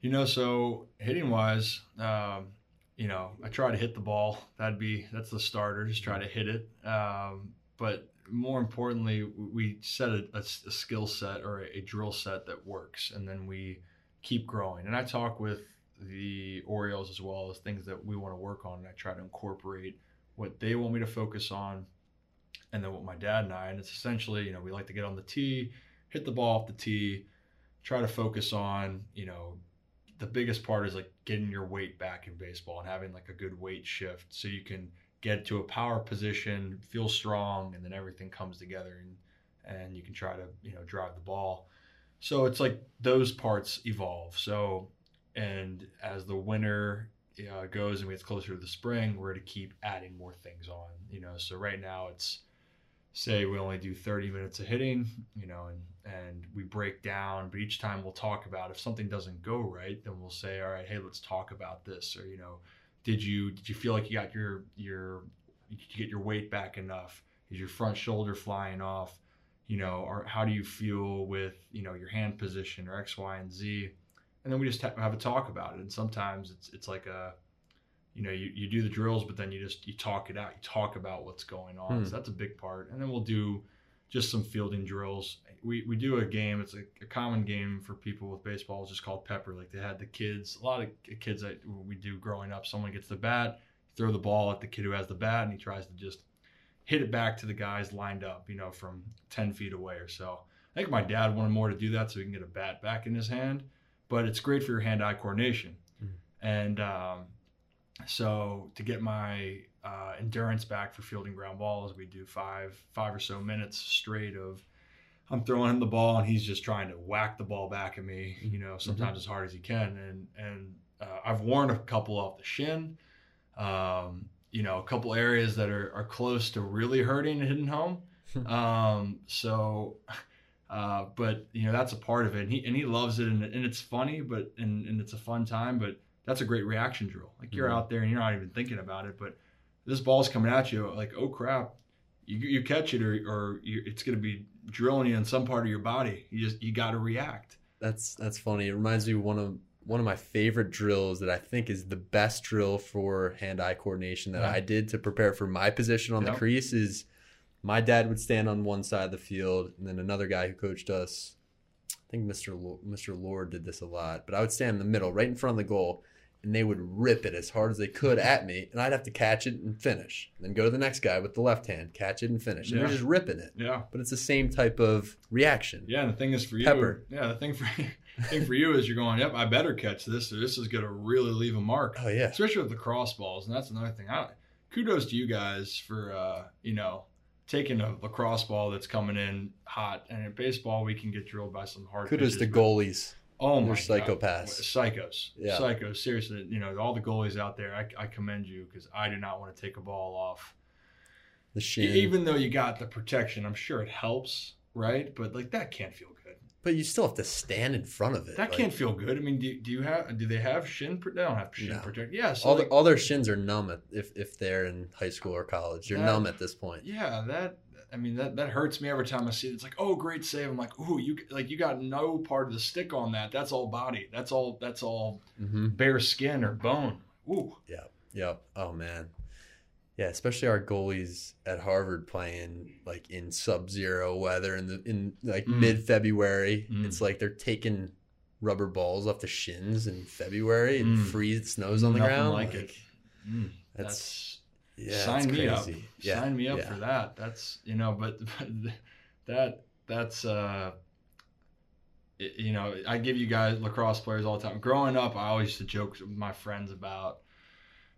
you know, so hitting wise, um, you know, I try to hit the ball. That'd be that's the starter. Just try to hit it. Um, but more importantly, we set a, a, a skill set or a, a drill set that works, and then we keep growing. And I talk with the Orioles as well as things that we want to work on, and I try to incorporate what they want me to focus on, and then what my dad and I. And it's essentially, you know, we like to get on the tee, hit the ball off the tee, try to focus on, you know, the biggest part is like getting your weight back in baseball and having like a good weight shift so you can get to a power position, feel strong, and then everything comes together and and you can try to you know drive the ball. so it's like those parts evolve. So, and as the winter uh, goes and we get closer to the spring, we're to keep adding more things on. You know, so right now it's say we only do 30 minutes of hitting, you know, and and we break down, but each time we'll talk about if something doesn't go right, then we'll say, all right, hey, let's talk about this, or you know, did you did you feel like you got your your you get your weight back enough? Is your front shoulder flying off? You know, or how do you feel with you know your hand position or X, Y, and Z? And then we just have a talk about it. And sometimes it's it's like a you know, you, you do the drills, but then you just you talk it out. You talk about what's going on. Hmm. So that's a big part. And then we'll do just some fielding drills. We, we do a game. It's a, a common game for people with baseball. It's just called Pepper. Like they had the kids. A lot of kids that we do growing up. Someone gets the bat, throw the ball at the kid who has the bat, and he tries to just hit it back to the guys lined up. You know, from ten feet away or so. I think my dad wanted more to do that so he can get a bat back in his hand. But it's great for your hand-eye coordination. Mhm. And um, so to get my uh, endurance back for fielding ground balls, we do five five or so minutes straight of I'm throwing him the ball and he's just trying to whack the ball back at me, you know, sometimes as hard as he can. And and uh, I've worn a couple off the shin, um, you know, a couple areas that are, are close to really hurting and hitting home. (laughs) um, so, (laughs) uh, but you know, that's a part of it. And he and he loves it, and, and it's funny, but and, and it's a fun time, but that's a great reaction drill. Like you're Mhm. out there and you're not even thinking about it, but this ball's coming at you, like oh crap, you, you catch it or or you, it's going to be drilling you in some part of your body. You just you got to react. That's that's funny. It reminds me of one of one of my favorite drills that I think is the best drill for hand-eye coordination that Yeah. I did to prepare for my position on Yeah. the crease is my dad would stand on one side of the field and then another guy who coached us I think Mr. Lo- Mr. Lord did this a lot, but I would stand in the middle, right in front of the goal, and they would rip it as hard as they could at me, and I'd have to catch it and finish. Then go to the next guy with the left hand, catch it and finish. And Yeah. they're just ripping it. Yeah. But it's the same type of reaction. Yeah, and the thing is for you, Pepper. yeah, the thing for (laughs) the thing for you is you're going, yep, I better catch this, or this is going to really leave a mark, Oh yeah. especially with the cross balls. And that's another thing. I, kudos to you guys for uh, you know taking a lacrosse ball that's coming in hot, and in baseball we can get drilled by some hard. Kudos pitches, to goalies. Oh my They're God. psychopaths. Psychos. Yeah. Psychos. Seriously, you know, all the goalies out there, I, I commend you because I do not want to take a ball off. The shin. Even though you got the protection, I'm sure it helps, right? But like that can't feel good. but you still have to stand in front of it. That Like, can't feel good. I mean, do, do you have? Do they have shin? pro- They don't have shin No. protection. Yeah. So all, like, the, all their shins are numb at, if if they're in high school or college. They're That- numb at this point. yeah, that. I mean, that that hurts me every time I see it. It's like, oh, great save. I'm like, ooh, you like you got no part of the stick on that. That's all body. That's all. That's all hmm bare skin or bone. Ooh. Yep. Oh man. Yeah, especially our goalies at Harvard playing like in sub-zero weather in the in like Mm. mid-February. Mm. It's like they're taking rubber balls off the shins in February and Mm. freeze snows on the Nothing ground. like it. Mm, That's, that's yeah, sign me up. Yeah, Sign me up yeah. for that. That's you know, but, but (laughs) that that's uh, it- you know, I give you guys lacrosse players all the time. Growing up, I always used to joke with my friends about.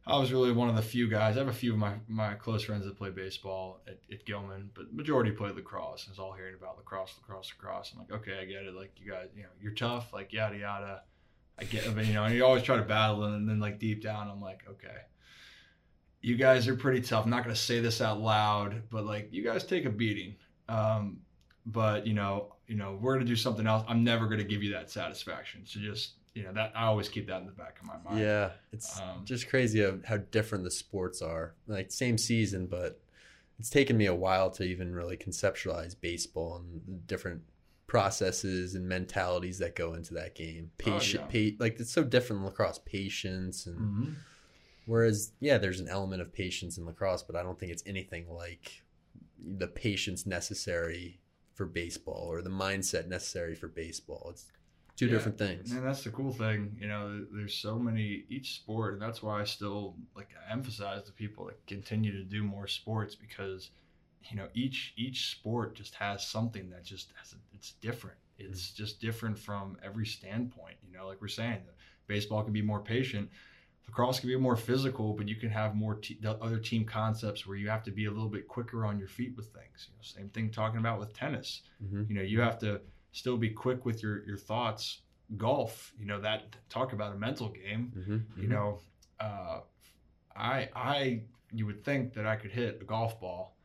I was really one of the few guys. I have a few of my, my close friends that play baseball at, at Gilman, but majority play lacrosse. I was all hearing about lacrosse, lacrosse, lacrosse. I'm like, okay, I get it. Like you guys, you know, you're tough, like yada yada. I get it, but you know, and you always try to battle, and then like deep down, I'm like, okay, you guys are pretty tough. I'm not gonna say this out loud, but like you guys take a beating. Um, but you know, you know, we're gonna do something else. I'm never gonna give you that satisfaction. So just you know, that I always keep that in the back of my mind. Yeah, it's Um, just crazy how, how different the sports are. Like same season, but it's taken me a while to even really conceptualize baseball and different processes and mentalities that go into that game. Oh, Patient, yeah. pa- like it's so different lacrosse. Patience and Mhm. Whereas yeah, there's an element of patience in lacrosse, but I don't think it's anything like the patience necessary for baseball or the mindset necessary for baseball. It's two Yeah, different things. And that's the cool thing, you know. There's so many each sport, and that's why I still like emphasize to people that continue to do more sports because, you know, each each sport just has something that just has a, it's different. It's mm-hmm. just different from every standpoint. You know, like we're saying, baseball can be more patient, lacrosse can be more physical, but you can have more te- other team concepts where you have to be a little bit quicker on your feet with things. You know, same thing talking about with tennis Mhm. you know you have to still be quick with your your thoughts. Golf, you know that talk about a mental game. Mm-hmm. You know, uh, I I you would think that I could hit a golf ball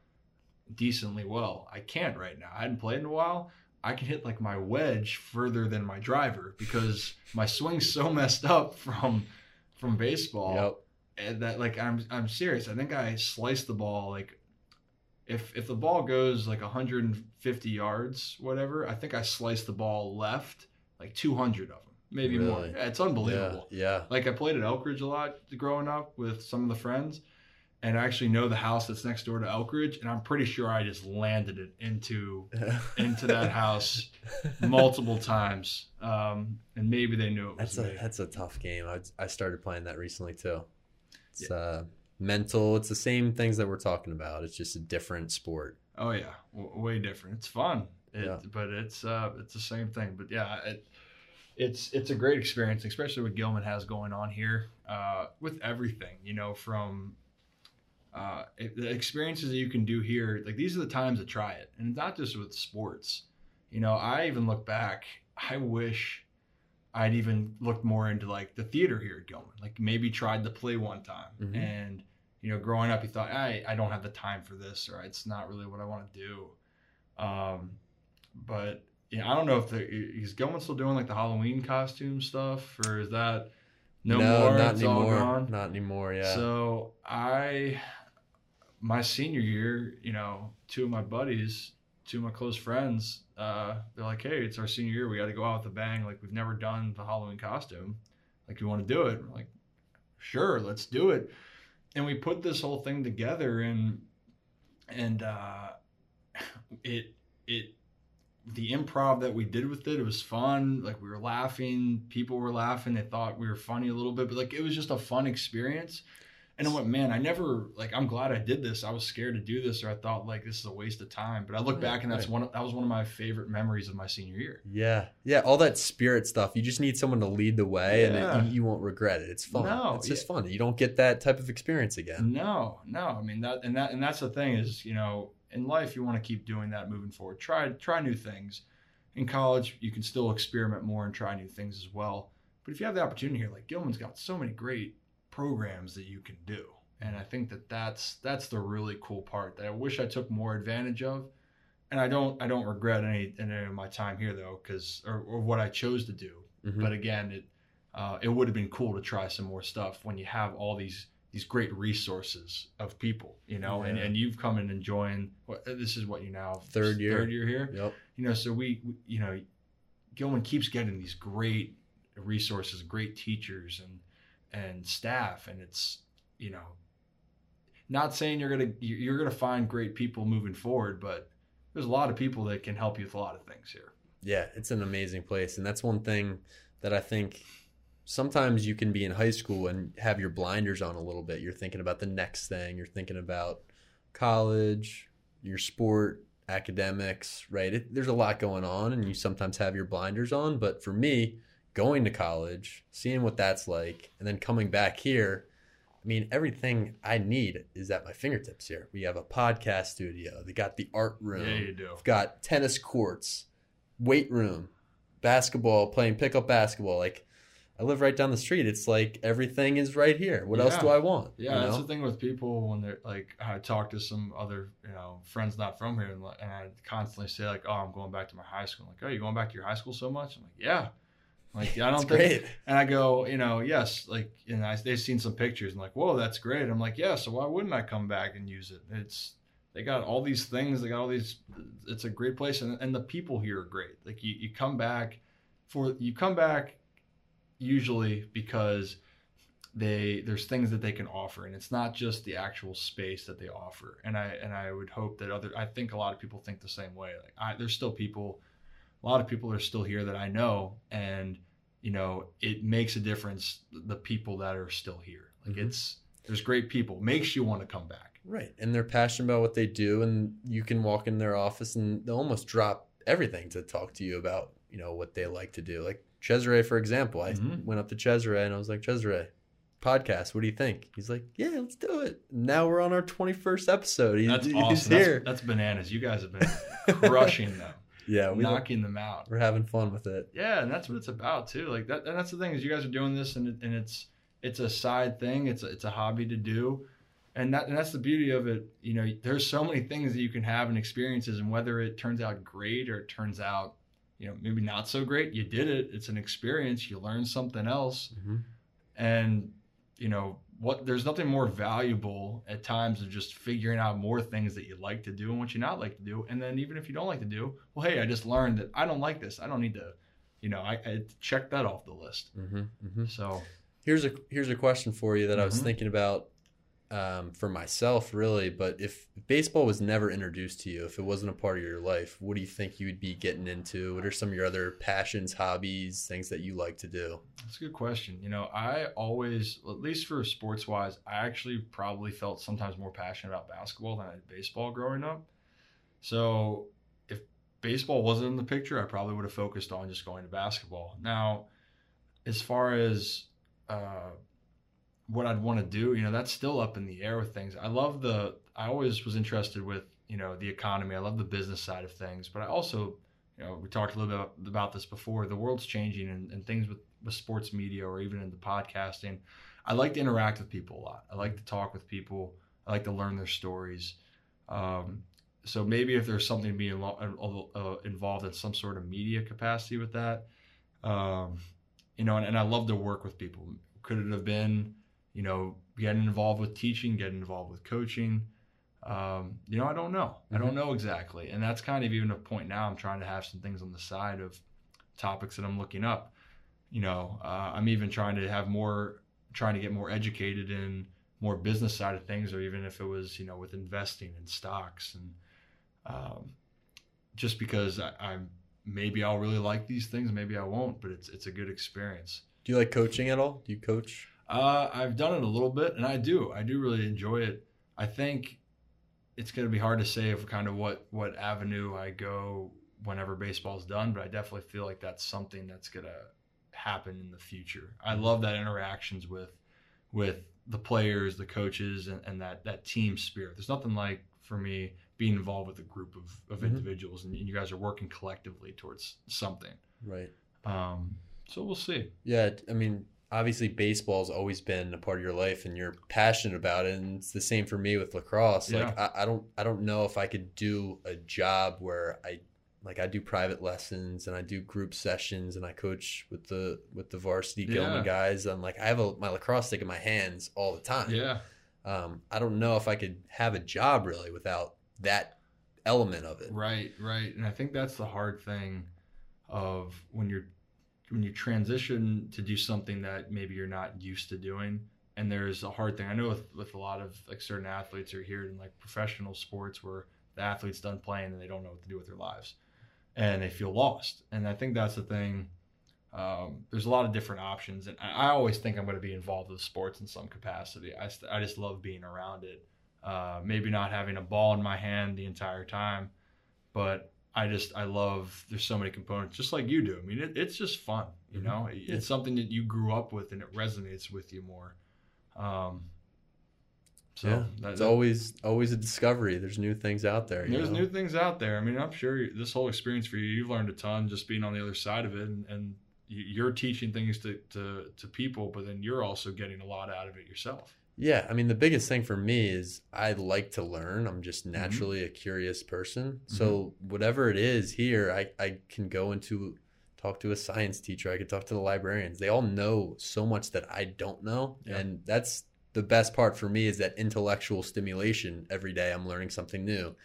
decently well. I can't right now. I hadn't played in a while. I can hit like my wedge further than my driver because my swing's so (laughs) messed up from from baseball. Yep. And that like I'm I'm serious. I think I sliced the ball like if if the ball goes like 150 yards, whatever, I think I sliced the ball left like 200 of them, maybe more. Really? Yeah, it's unbelievable. Yeah. Yeah. Like I played at Elkridge a lot growing up with some of the friends, and I actually know the house that's next door to Elkridge, and I'm pretty sure I just landed it into (laughs) into that house multiple times. Um, and maybe they knew it was That's a that's a tough game. I, I started playing that recently too. It's uh, mental. It's the same things that we're talking about. It's just a different sport. Oh yeah, w- way different. It's fun, it, Yeah. but it's uh, it's the same thing. But yeah, it, it's it's a great experience, especially what Gilman has going on here uh, with everything. You know, from uh, the experiences that you can do here. Like these are the times to try it, and not just with sports. You know, I even look back. I wish I'd even looked more into like the theater here at Gilman. Like maybe tried to play one time, Mhm. and you know, growing up, you thought, I, I don't have the time for this, or it's not really what I want to do. Um, but yeah, I don't know if the is Gilman still doing like the Halloween costume stuff, or is that no, more? not it's all anymore. gone. Not anymore. Yeah. So I, my senior year, you know, two of my buddies, two of my close friends, uh, they're like, "Hey, it's our senior year. We got to go out with a bang. Like we've never done the Halloween costume. Like you want to do it?" We're like, "Sure, let's do it." And we put this whole thing together, and and uh, (laughs) it it the improv that we did with it, it was fun. Like we were laughing, people were laughing. They thought we were funny a little bit, but like it was just a fun experience. And I went, man, I never like. I'm glad I did this. I was scared to do this, or I thought like this is a waste of time. But I look Right, back, and that's right. one. Of, that was one of my favorite memories of my senior year. yeah. Yeah. All that spirit stuff. You just need someone to lead the way, and it, you, you won't regret it. It's fun. No, it's just fun. You don't get that type of experience again. No, no. I mean that, and that, and that's the thing is, you know, in life you want to keep doing that moving forward. Try, try new things. In college, you can still experiment more and try new things as well. But if you have the opportunity here, like Gilman's got so many great programs that you can do, and I think that that's that's the really cool part that I wish I took more advantage of. And I don't, I don't regret any, any of my time here though, because or, or what I chose to do Mhm. but again it uh, it would have been cool to try some more stuff when you have all these these great resources of people you know and, Yeah. and you've come and enjoying what this is what you now Third year. third year here Yep. you know so we, we you know Gilman keeps getting these great resources great teachers and and staff and it's you know not saying you're gonna you're you're gonna find great people moving forward but there's a lot of people that can help you with a lot of things here Yeah, it's an amazing place. And that's one thing that I think sometimes you can be in high school and have your blinders on a little bit. You're thinking about the next thing, you're thinking about college, your sport, academics, right? It, there's a lot going on, and you sometimes have your blinders on. But for me, going to college, seeing what that's like, and then coming back here, I mean, everything I need is at my fingertips here. We have a podcast studio, they got the art room. yeah you do We've got tennis courts, weight room, basketball, playing pickup basketball. Like I live right down the street. It's like everything is right here. What else do I want? Yeah, you that's the thing with people when they're like, I talk to some other, you know, friends not from here, and, and I constantly say like, "Oh, I'm going back to my high school." I'm like, "Oh, you going back to your high school so much?" I'm like, "Yeah." I'm like, I (laughs) don't think. great. And I go, you know, yes, like, and I, they've seen some pictures and like, whoa, that's great. I'm like, yeah, so why wouldn't I come back and use it? It's they got all these things, they got all these. It's a great place, and, and the people here are great. Like you, you come back for you come back usually because they there's things that they can offer and it's not just the actual space that they offer and i and i would hope that other i think a lot of people think the same way like I, there's still people a lot of people are still here that i know and you know it makes a difference the people that are still here like Mhm. it's there's great people makes you want to come back Right. And they're passionate about what they do and you can walk in their office and they'll almost drop everything to talk to you about, you know, what they like to do. Like Cesare, for example. I Mhm. went up to Cesare and I was like, Cesare, podcast, what do you think? He's like, Yeah, let's do it. Now we're on our twenty first episode. He's, that's he's awesome here. that's, that's bananas you guys have been (laughs) crushing them Yeah, knocking them out. we're having fun with it. Yeah, and that's what it's about too. Like that, and that's the thing is you guys are doing this, and it, and it's it's a side thing. It's a, it's a hobby to do, and that and that's the beauty of it. You know, there's so many things that you can have and experiences, and whether it turns out great or it turns out, you know, maybe not so great, you did it. It's an experience. You learn something else, hmm and you know what there's nothing more valuable at times of just figuring out more things that you like to do and what you not like to do. And then even if you don't like to do well hey i just learned that i don't like this. I don't need to you know i, I check that off the list. Hmm hmm so Here's a here's a question for you that I was Mhm. thinking about um, for myself, really. But if baseball was never introduced to you, if it wasn't a part of your life, what do you think you would be getting into? What are some of your other passions, hobbies, things that you like to do? that's a good question you know i always at least for sports wise i actually probably felt sometimes more passionate about basketball than i did baseball growing up so if baseball wasn't in the picture i probably would have focused on just going to basketball now as far as uh, what I'd want to do, you know, that's still up in the air with things. I love the, I always was interested with, you know, the economy. I love the business side of things, but I also, you know, we talked a little bit about, this before. The world's changing and, and things with, with sports media or even in the podcasting. I like to interact with people a lot. I like to talk with people. I like to learn their stories. Um, so maybe if there's something to be uh, uh, involved in some sort of media capacity with that, um, you know, and, and I love to work with people. Could it have been, you know, getting involved with teaching, getting involved with coaching? Um, you know, I don't know. I don't know exactly. And that's kind of even a point now. I'm trying to have some things on the side of topics that I'm looking up. You know, uh, I'm even trying to have more, trying to get more educated in more business side of things, or even if it was, you know, with investing in stocks and um, just because I, I'm maybe I'll really like these things, maybe I won't, but it's it's a good experience. Do you like coaching at all? Do you coach? Uh, I've done it a little bit, and I do. I do really enjoy it. I think it's going to be hard to say of kind of what what avenue I go whenever baseball's done, but I definitely feel like that's something that's going to happen in the future. I love that interactions with with the players, the coaches, and, and that that team spirit. There's nothing like for me being involved with a group of, of Mhm. individuals, and you guys are working collectively towards something. Right. Um, so we'll see. Yeah, I mean, obviously baseball's always been a part of your life and you're passionate about it and it's the same for me with lacrosse. Like I, I don't I don't know if I could do a job where I like I do private lessons and I do group sessions and I coach with the with the varsity Gilman guys. I'm like I have a, my lacrosse stick in my hands all the time. Yeah. Um, I don't know if I could have a job really without that element of it. Right, right. And I think that's the hard thing of when you're when you transition to do something that maybe you're not used to doing. And there's a hard thing. I know with, with a lot of like certain athletes are here in like professional sports where the athlete's done playing and they don't know what to do with their lives. And they feel lost. And I think that's the thing. Um, there's a lot of different options. And I, I always think I'm going to be involved with sports in some capacity. I, st- I just love being around it. Uh, maybe not having a ball in my hand the entire time, but I just I love. There's so many components, just like you do. I mean, it, it's just fun, you Mhm. know. It's something that you grew up with, and it resonates with you more. Um, so yeah, that- it's that- always always a discovery. There's new things out there. there's know? new things out there. I mean, I'm sure this whole experience for you, you've learned a ton just being on the other side of it, and, and you- you're teaching things to, to to people, but then you're also getting a lot out of it yourself. Yeah, I mean the biggest thing for me is I like to learn. I'm just Mm-hmm. naturally a curious person. So whatever it is here, I, I can go into talk to a science teacher, I could talk to the librarians. They all know so much that I don't know. Yeah. And that's the best part for me is that intellectual stimulation every day I'm learning something new.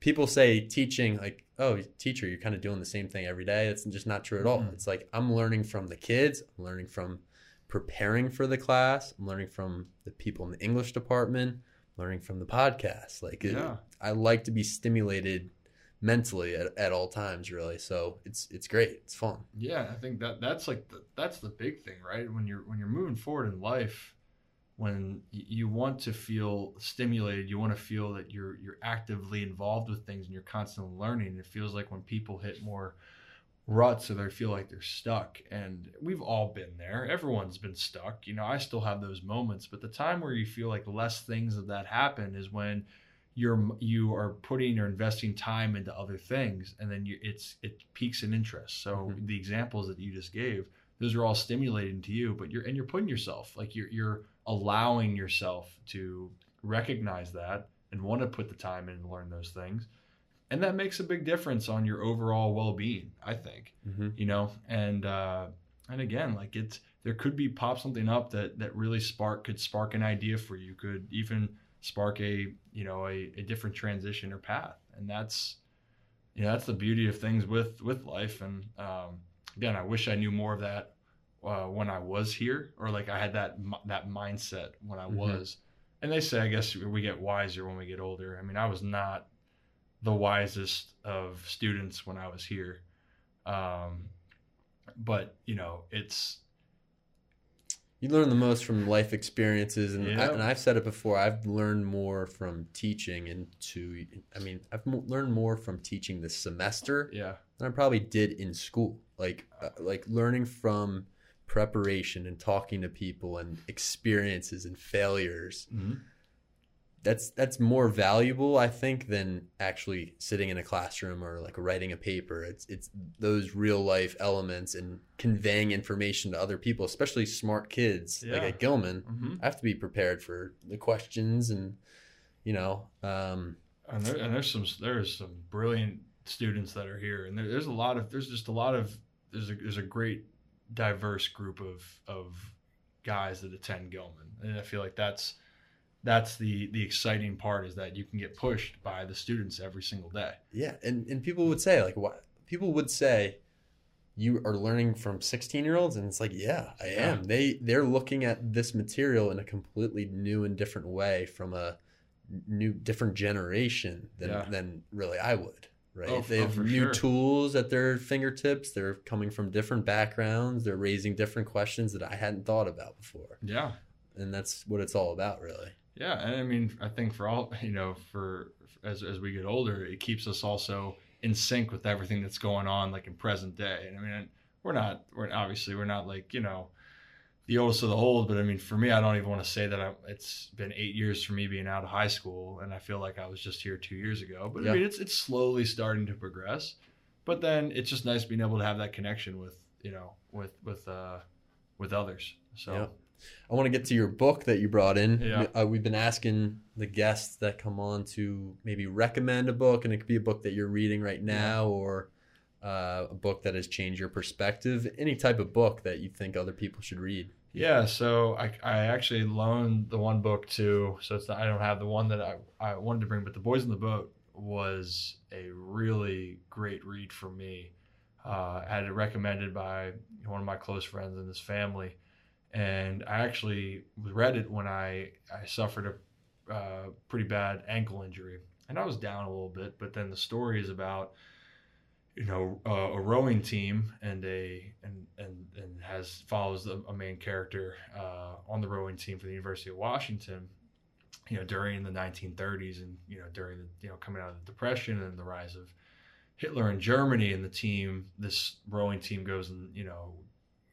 People say teaching like, "Oh, teacher, you're kind of doing the same thing every day." It's just not true at all. Mhm. It's like I'm learning from the kids, I'm learning from preparing for the class. I'm learning from the people in the English department, learning from the podcast. Like, it, Yeah. I like to be stimulated mentally at, at all times, really. So it's it's great. It's fun. Yeah, I think that that's like the, that's the big thing, right? When you're when you're moving forward in life, when you want to feel stimulated, you want to feel that you're you're actively involved with things and you're constantly learning. It feels like when people hit more ruts or they feel like they're stuck, and we've all been there. Everyone's been stuck. You know, I still have those moments, but the time where you feel like less things of that happen is when you're you are putting or investing time into other things and then you it's it peaks in interest so Mhm. the examples that you just gave those are all stimulating to you but you're and you're putting yourself like you're you're allowing yourself to recognize that and want to put the time in and learn those things and that makes a big difference on your overall well-being i think hmm you know? And uh and again like it's there could be pop something up that that really spark could spark an idea for you could even spark a you know a, a different transition or path. And that's you know that's the beauty of things with with life. And um again i wish i knew more of that uh, when i was here or like i had that that mindset when i Mhm. was. And they say i guess we get wiser when we get older. I mean i was not the wisest of students when i was here um but you know it's You learn the most from life experiences, and I, and I've said it before. I've learned more from teaching, and to I mean, I've mo- learned more from teaching this semester yeah than I probably did in school. Like uh, like learning from preparation and talking to people and experiences and failures. That's that's more valuable, I think, than actually sitting in a classroom or like writing a paper. It's it's those real life elements and conveying information to other people, especially smart kids like at Gilman. mm-hmm. I have to be prepared for the questions and you know, um, and, there, and there's some there's some brilliant students that are here and there, there's a lot of there's just a lot of there's a there's a great diverse group of of guys that attend Gilman and I feel like that's that's the the exciting part is that you can get pushed by the students every single day. Yeah, and and people would say like what people would say you are learning from 16 year olds and it's like yeah i am. Yeah. they they're looking at this material in a completely new and different way from a new different generation than Yeah. than really i would right? Oh, they oh, have for new sure. tools at their fingertips they're coming from different backgrounds they're raising different questions that i hadn't thought about before. Yeah. And that's what it's all about really Yeah, and I mean, I think for all (laughs) you know, for as as we get older, it keeps us also in sync with everything that's going on, like in present day. And I mean, we're not, we're obviously we're not like you know, the oldest of the old, but I mean, for me, I don't even want to say that I, it's been eight years for me being out of high school, and I feel like I was just here two years ago. But Yeah. I mean, it's it's slowly starting to progress. But then it's just nice being able to have that connection with you know with with uh with others. So. Yeah. I want to get to your book that you brought in. Yeah. Uh, we've been asking the guests that come on to maybe recommend a book, and it could be a book that you're reading right now or uh, a book that has changed your perspective. Any type of book that you think other people should read. Yeah, so I, I actually loaned the one book to, so it's not, I don't have the one that I, I wanted to bring, but The Boys in the Boat was a really great read for me. Uh, I had it recommended by one of my close friends in this family, and I actually read it when I, I suffered a uh, pretty bad ankle injury, and I was down a little bit. But then the story is about you know uh, a rowing team and a and and and has follows a, a main character uh, on the rowing team for the University of Washington. You know, during the 1930s and you know during the you know coming out of the depression and the rise of Hitler in Germany and the team, this rowing team goes and you know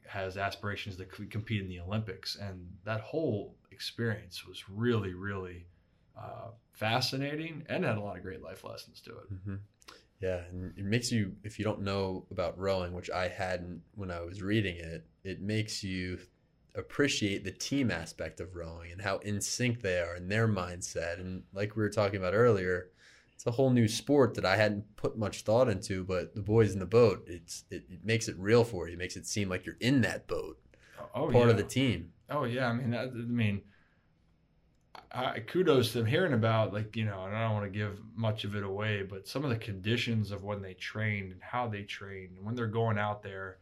has aspirations to compete in the Olympics, and that whole experience was really really uh, fascinating and had a lot of great life lessons to it. Mm-hmm. Yeah, and it makes you, if you don't know about rowing, which I hadn't when I was reading it, it makes you appreciate the team aspect of rowing and how in sync they are and their mindset. And like we were talking about earlier, it's a whole new sport that I hadn't put much thought into. But the boys in the boat, it's it, it makes it real for you. It makes it seem like you're in that boat, Oh, part yeah. of the team. Oh yeah, I mean, that, I mean, I, kudos to them hearing about like you know, and I don't want to give much of it away, but some of the conditions of when they trained and how they train and when they're going out there,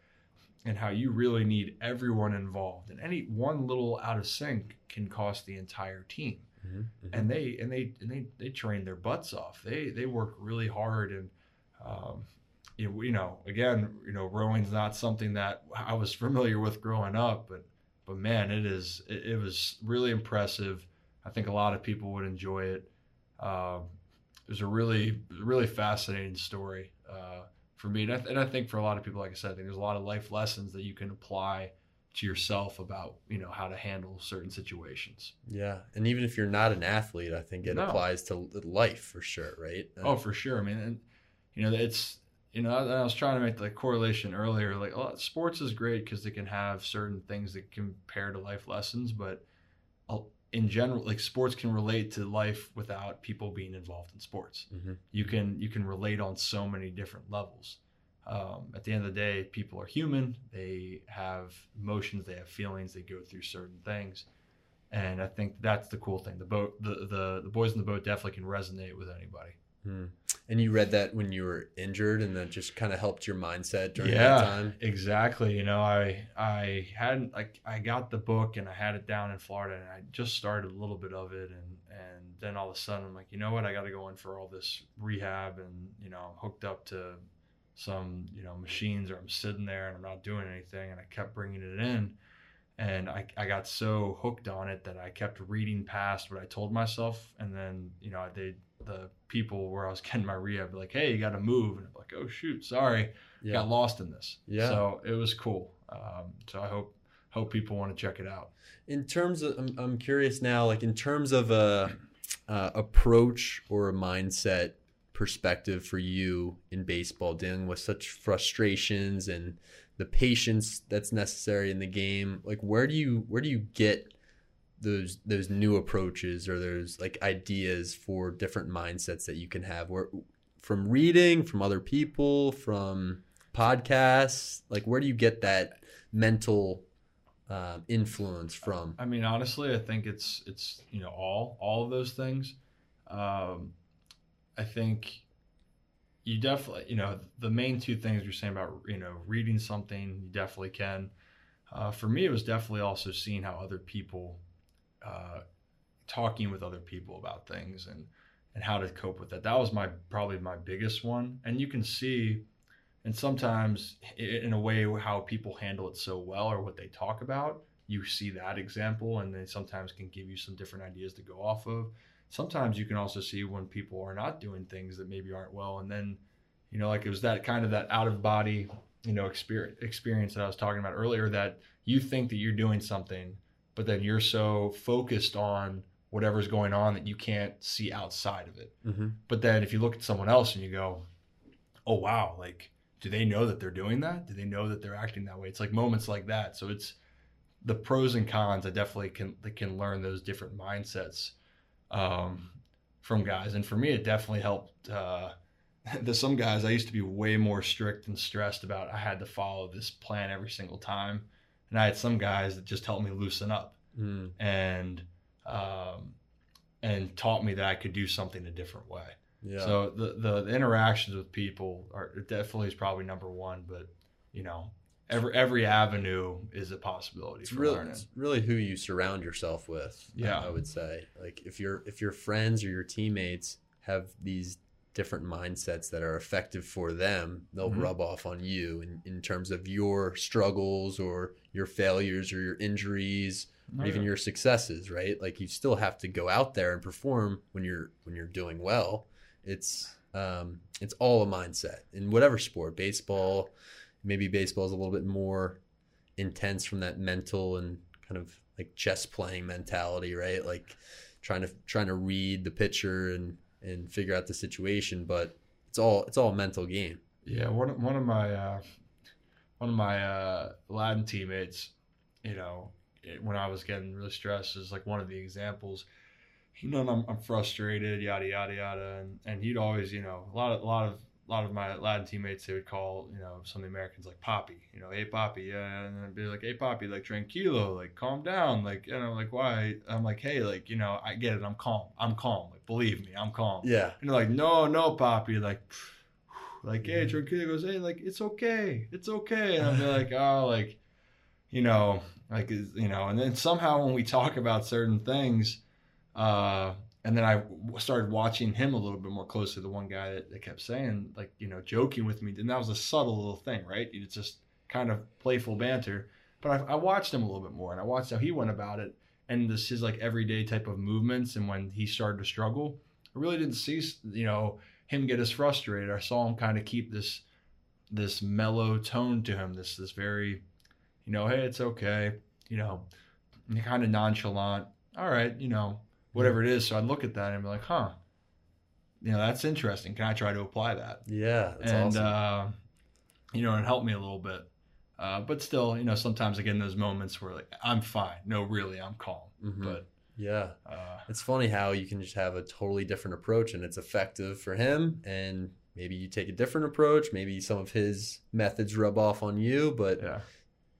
and how you really need everyone involved, and any one little out of sync can cost the entire team. Mm-hmm. And they and they and they they train their butts off. They they work really hard and. Um, you you know, again, you know, rowing's not something that I was familiar with growing up, but but man, it is it, it was really impressive. I think a lot of people would enjoy it. Um, it was a really really fascinating story uh, for me, and I, and I think for a lot of people, like I said, I think there's a lot of life lessons that you can apply to yourself about you know how to handle certain situations. Yeah, and even if you're not an athlete, I think it No. applies to life for sure, right? Oh, for sure. I mean, and, you know, it's you know, I, I was trying to make the correlation earlier. Like, a lot, sports is great because they can have certain things that compare to life lessons, but uh, in general, like sports can relate to life without people being involved in sports. hmm You can you can relate on so many different levels. Um, at the end of the day, people are human. They have emotions. They have feelings. They go through certain things, and I think that's the cool thing. The boat, the the, the boys in the boat definitely can resonate with anybody. Hmm. And you read that when you were injured, and that just kind of helped your mindset during Yeah. that time. Exactly. You know, I I hadn't like I got the book and I had it down in Florida and I just started a little bit of it and and then all of a sudden I'm like, you know what, I got to go in for all this rehab and you know I'm hooked up to some you know machines or I'm sitting there and I'm not doing anything and I kept bringing it in and I, I got so hooked on it that I kept reading past what I told myself and then you know they the people where I was (laughs) getting my rehab like hey you got to move and I'm like oh shoot sorry Yeah. got lost in this. Yeah. So it was cool. Um, so I hope hope people want to check it out. in terms of I'm, I'm curious now like in terms of a uh, approach or a mindset perspective for you in baseball dealing with such frustrations and the patience that's necessary in the game like where do you where do you get those those new approaches or those like ideas for different mindsets that you can have where from reading from other people from podcasts like where do you get that mental um, influence from I mean, honestly, I think it's it's you know all all of those things. Um, I think you definitely you know the main two things you're saying about you know reading something you definitely can. Uh, for me, it was definitely also seeing how other people uh, talking with other people about things and and how to cope with that. That was my probably my biggest one, and you can see. And sometimes, in a way, how people handle it so well or what they talk about, you see that example and they sometimes can give you some different ideas to go off of sometimes you can also see when people are not doing things that maybe aren't well and then you know like it was that kind of that out of body you know experience experience that i was talking about earlier that you think that you're doing something but then you're so focused on whatever's going on that you can't see outside of it. Mm-hmm. but then if you look at someone else and you go oh wow like do they know that they're doing that? Do they know that they're acting that way? It's like moments like that. So it's the pros and cons i definitely can they can learn those different mindsets um, from guys. And for me it definitely helped uh, (laughs) there's some guys i used to be way more strict and stressed about i had to follow this plan every single time. And i had some guys that just helped me loosen up mm and um, and taught me that i could do something a different way. Yeah. So the, the the interactions with people are definitely is probably number one, but you know, every every avenue is a possibility it's for really, learning. it's really who you surround yourself with Yeah. i would say like if your if your friends or your teammates have these different mindsets that are effective for them they'll Mhm. rub off on you in, in terms of your struggles or your failures or your injuries or even your successes right like you still have to go out there and perform when you're when you're doing well it's um it's all a mindset in whatever sport baseball maybe baseball is a little bit more intense from that mental and kind of like chess playing mentality right like trying to trying to read the pitcher and and figure out the situation but it's all it's all a mental game yeah. One one of my uh, one of my uh, Latin teammates, you know, it- when I was getting really stressed, is like one of the examples. You know, I'm, I'm frustrated, yada yada yada, and and he'd always, you know, a lot of a lot of a lot of my Latin teammates they would call, you know, some of the Americans like Poppy, you know, hey Poppy, yeah, and I'd be like, hey Poppy, like tranquilo, like calm down, like, and I'm like, why? I'm like, hey, like, you know, I get it, I'm calm, I'm calm, like, believe me, I'm calm. yeah And they're like, no, no, Poppy. Like, (sighs) like, hey, Tranquilo goes, hey, like, it's okay. It's okay. And I'm like, (laughs) oh, like, you know, like, is- you know, and then somehow when we talk about certain things, uh, and then I started watching him a little bit more closely, the one guy that, that kept saying, like, you know, joking with me. And that was a subtle little thing, right? It's just kind of playful banter. But I, I watched him a little bit more and I watched how he went about it and this his like everyday type of movements. And when he started to struggle, I really didn't see, you know, him get as frustrated. I saw him kind of keep this this mellow tone to him, this this very, you know, hey, it's okay, you know, kind of nonchalant. All right, you know, whatever it is. So I'd look at that and be like, huh, you know, that's interesting. Can I try to apply that? Yeah, that's and awesome. uh, you know, it helped me a little bit. Uh, but still, you know, sometimes I get in those moments where like I'm fine. No, really, I'm calm. Mhm. But yeah, uh, it's funny how you can just have a totally different approach and it's effective for him, and maybe you take a different approach. Maybe some of his methods rub off on you, but yeah,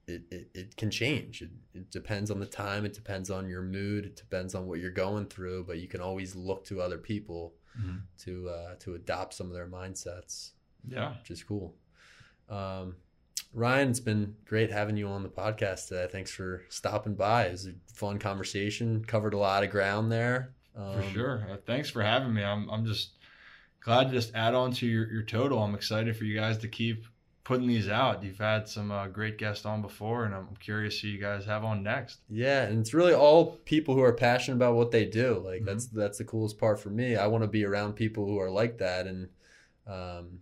it, it, it can change. It, it depends on the time. It depends on your mood. It depends on what you're going through. But you can always look to other people Mhm. to uh, to adopt some of their mindsets, yeah. which is cool. Um, Ryan, it's been great having you on the podcast today. Thanks for stopping by. It was a fun conversation. Covered a lot of ground there. For Um, sure. Uh, thanks for having me. I'm I'm just glad to just add on to your, your total. I'm excited for you guys to keep putting these out. You've had some uh, great guests on before, and I'm curious who you guys have on next. Yeah, and it's really all people who are passionate about what they do. Like Mhm. that's that's the coolest part for me. I want to be around people who are like that, and um,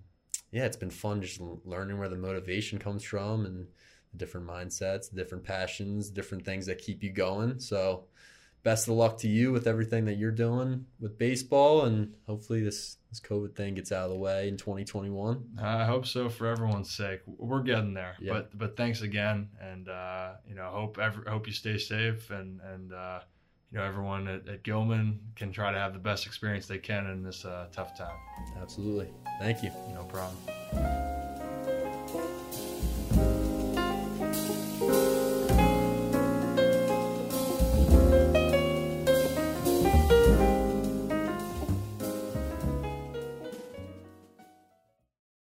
yeah, it's been fun just learning where the motivation comes from and different mindsets, different passions, different things that keep you going. So, best of luck to you with everything that you're doing with baseball, and hopefully this this COVID thing gets out of the way in 2021. I hope so for everyone's sake. We're getting there. Yeah. But but thanks again, and uh, you know hope ever hope you stay safe, and and uh, you know everyone at, at Gilman can try to have the best experience they can in this uh, tough time. Absolutely, thank you. No problem.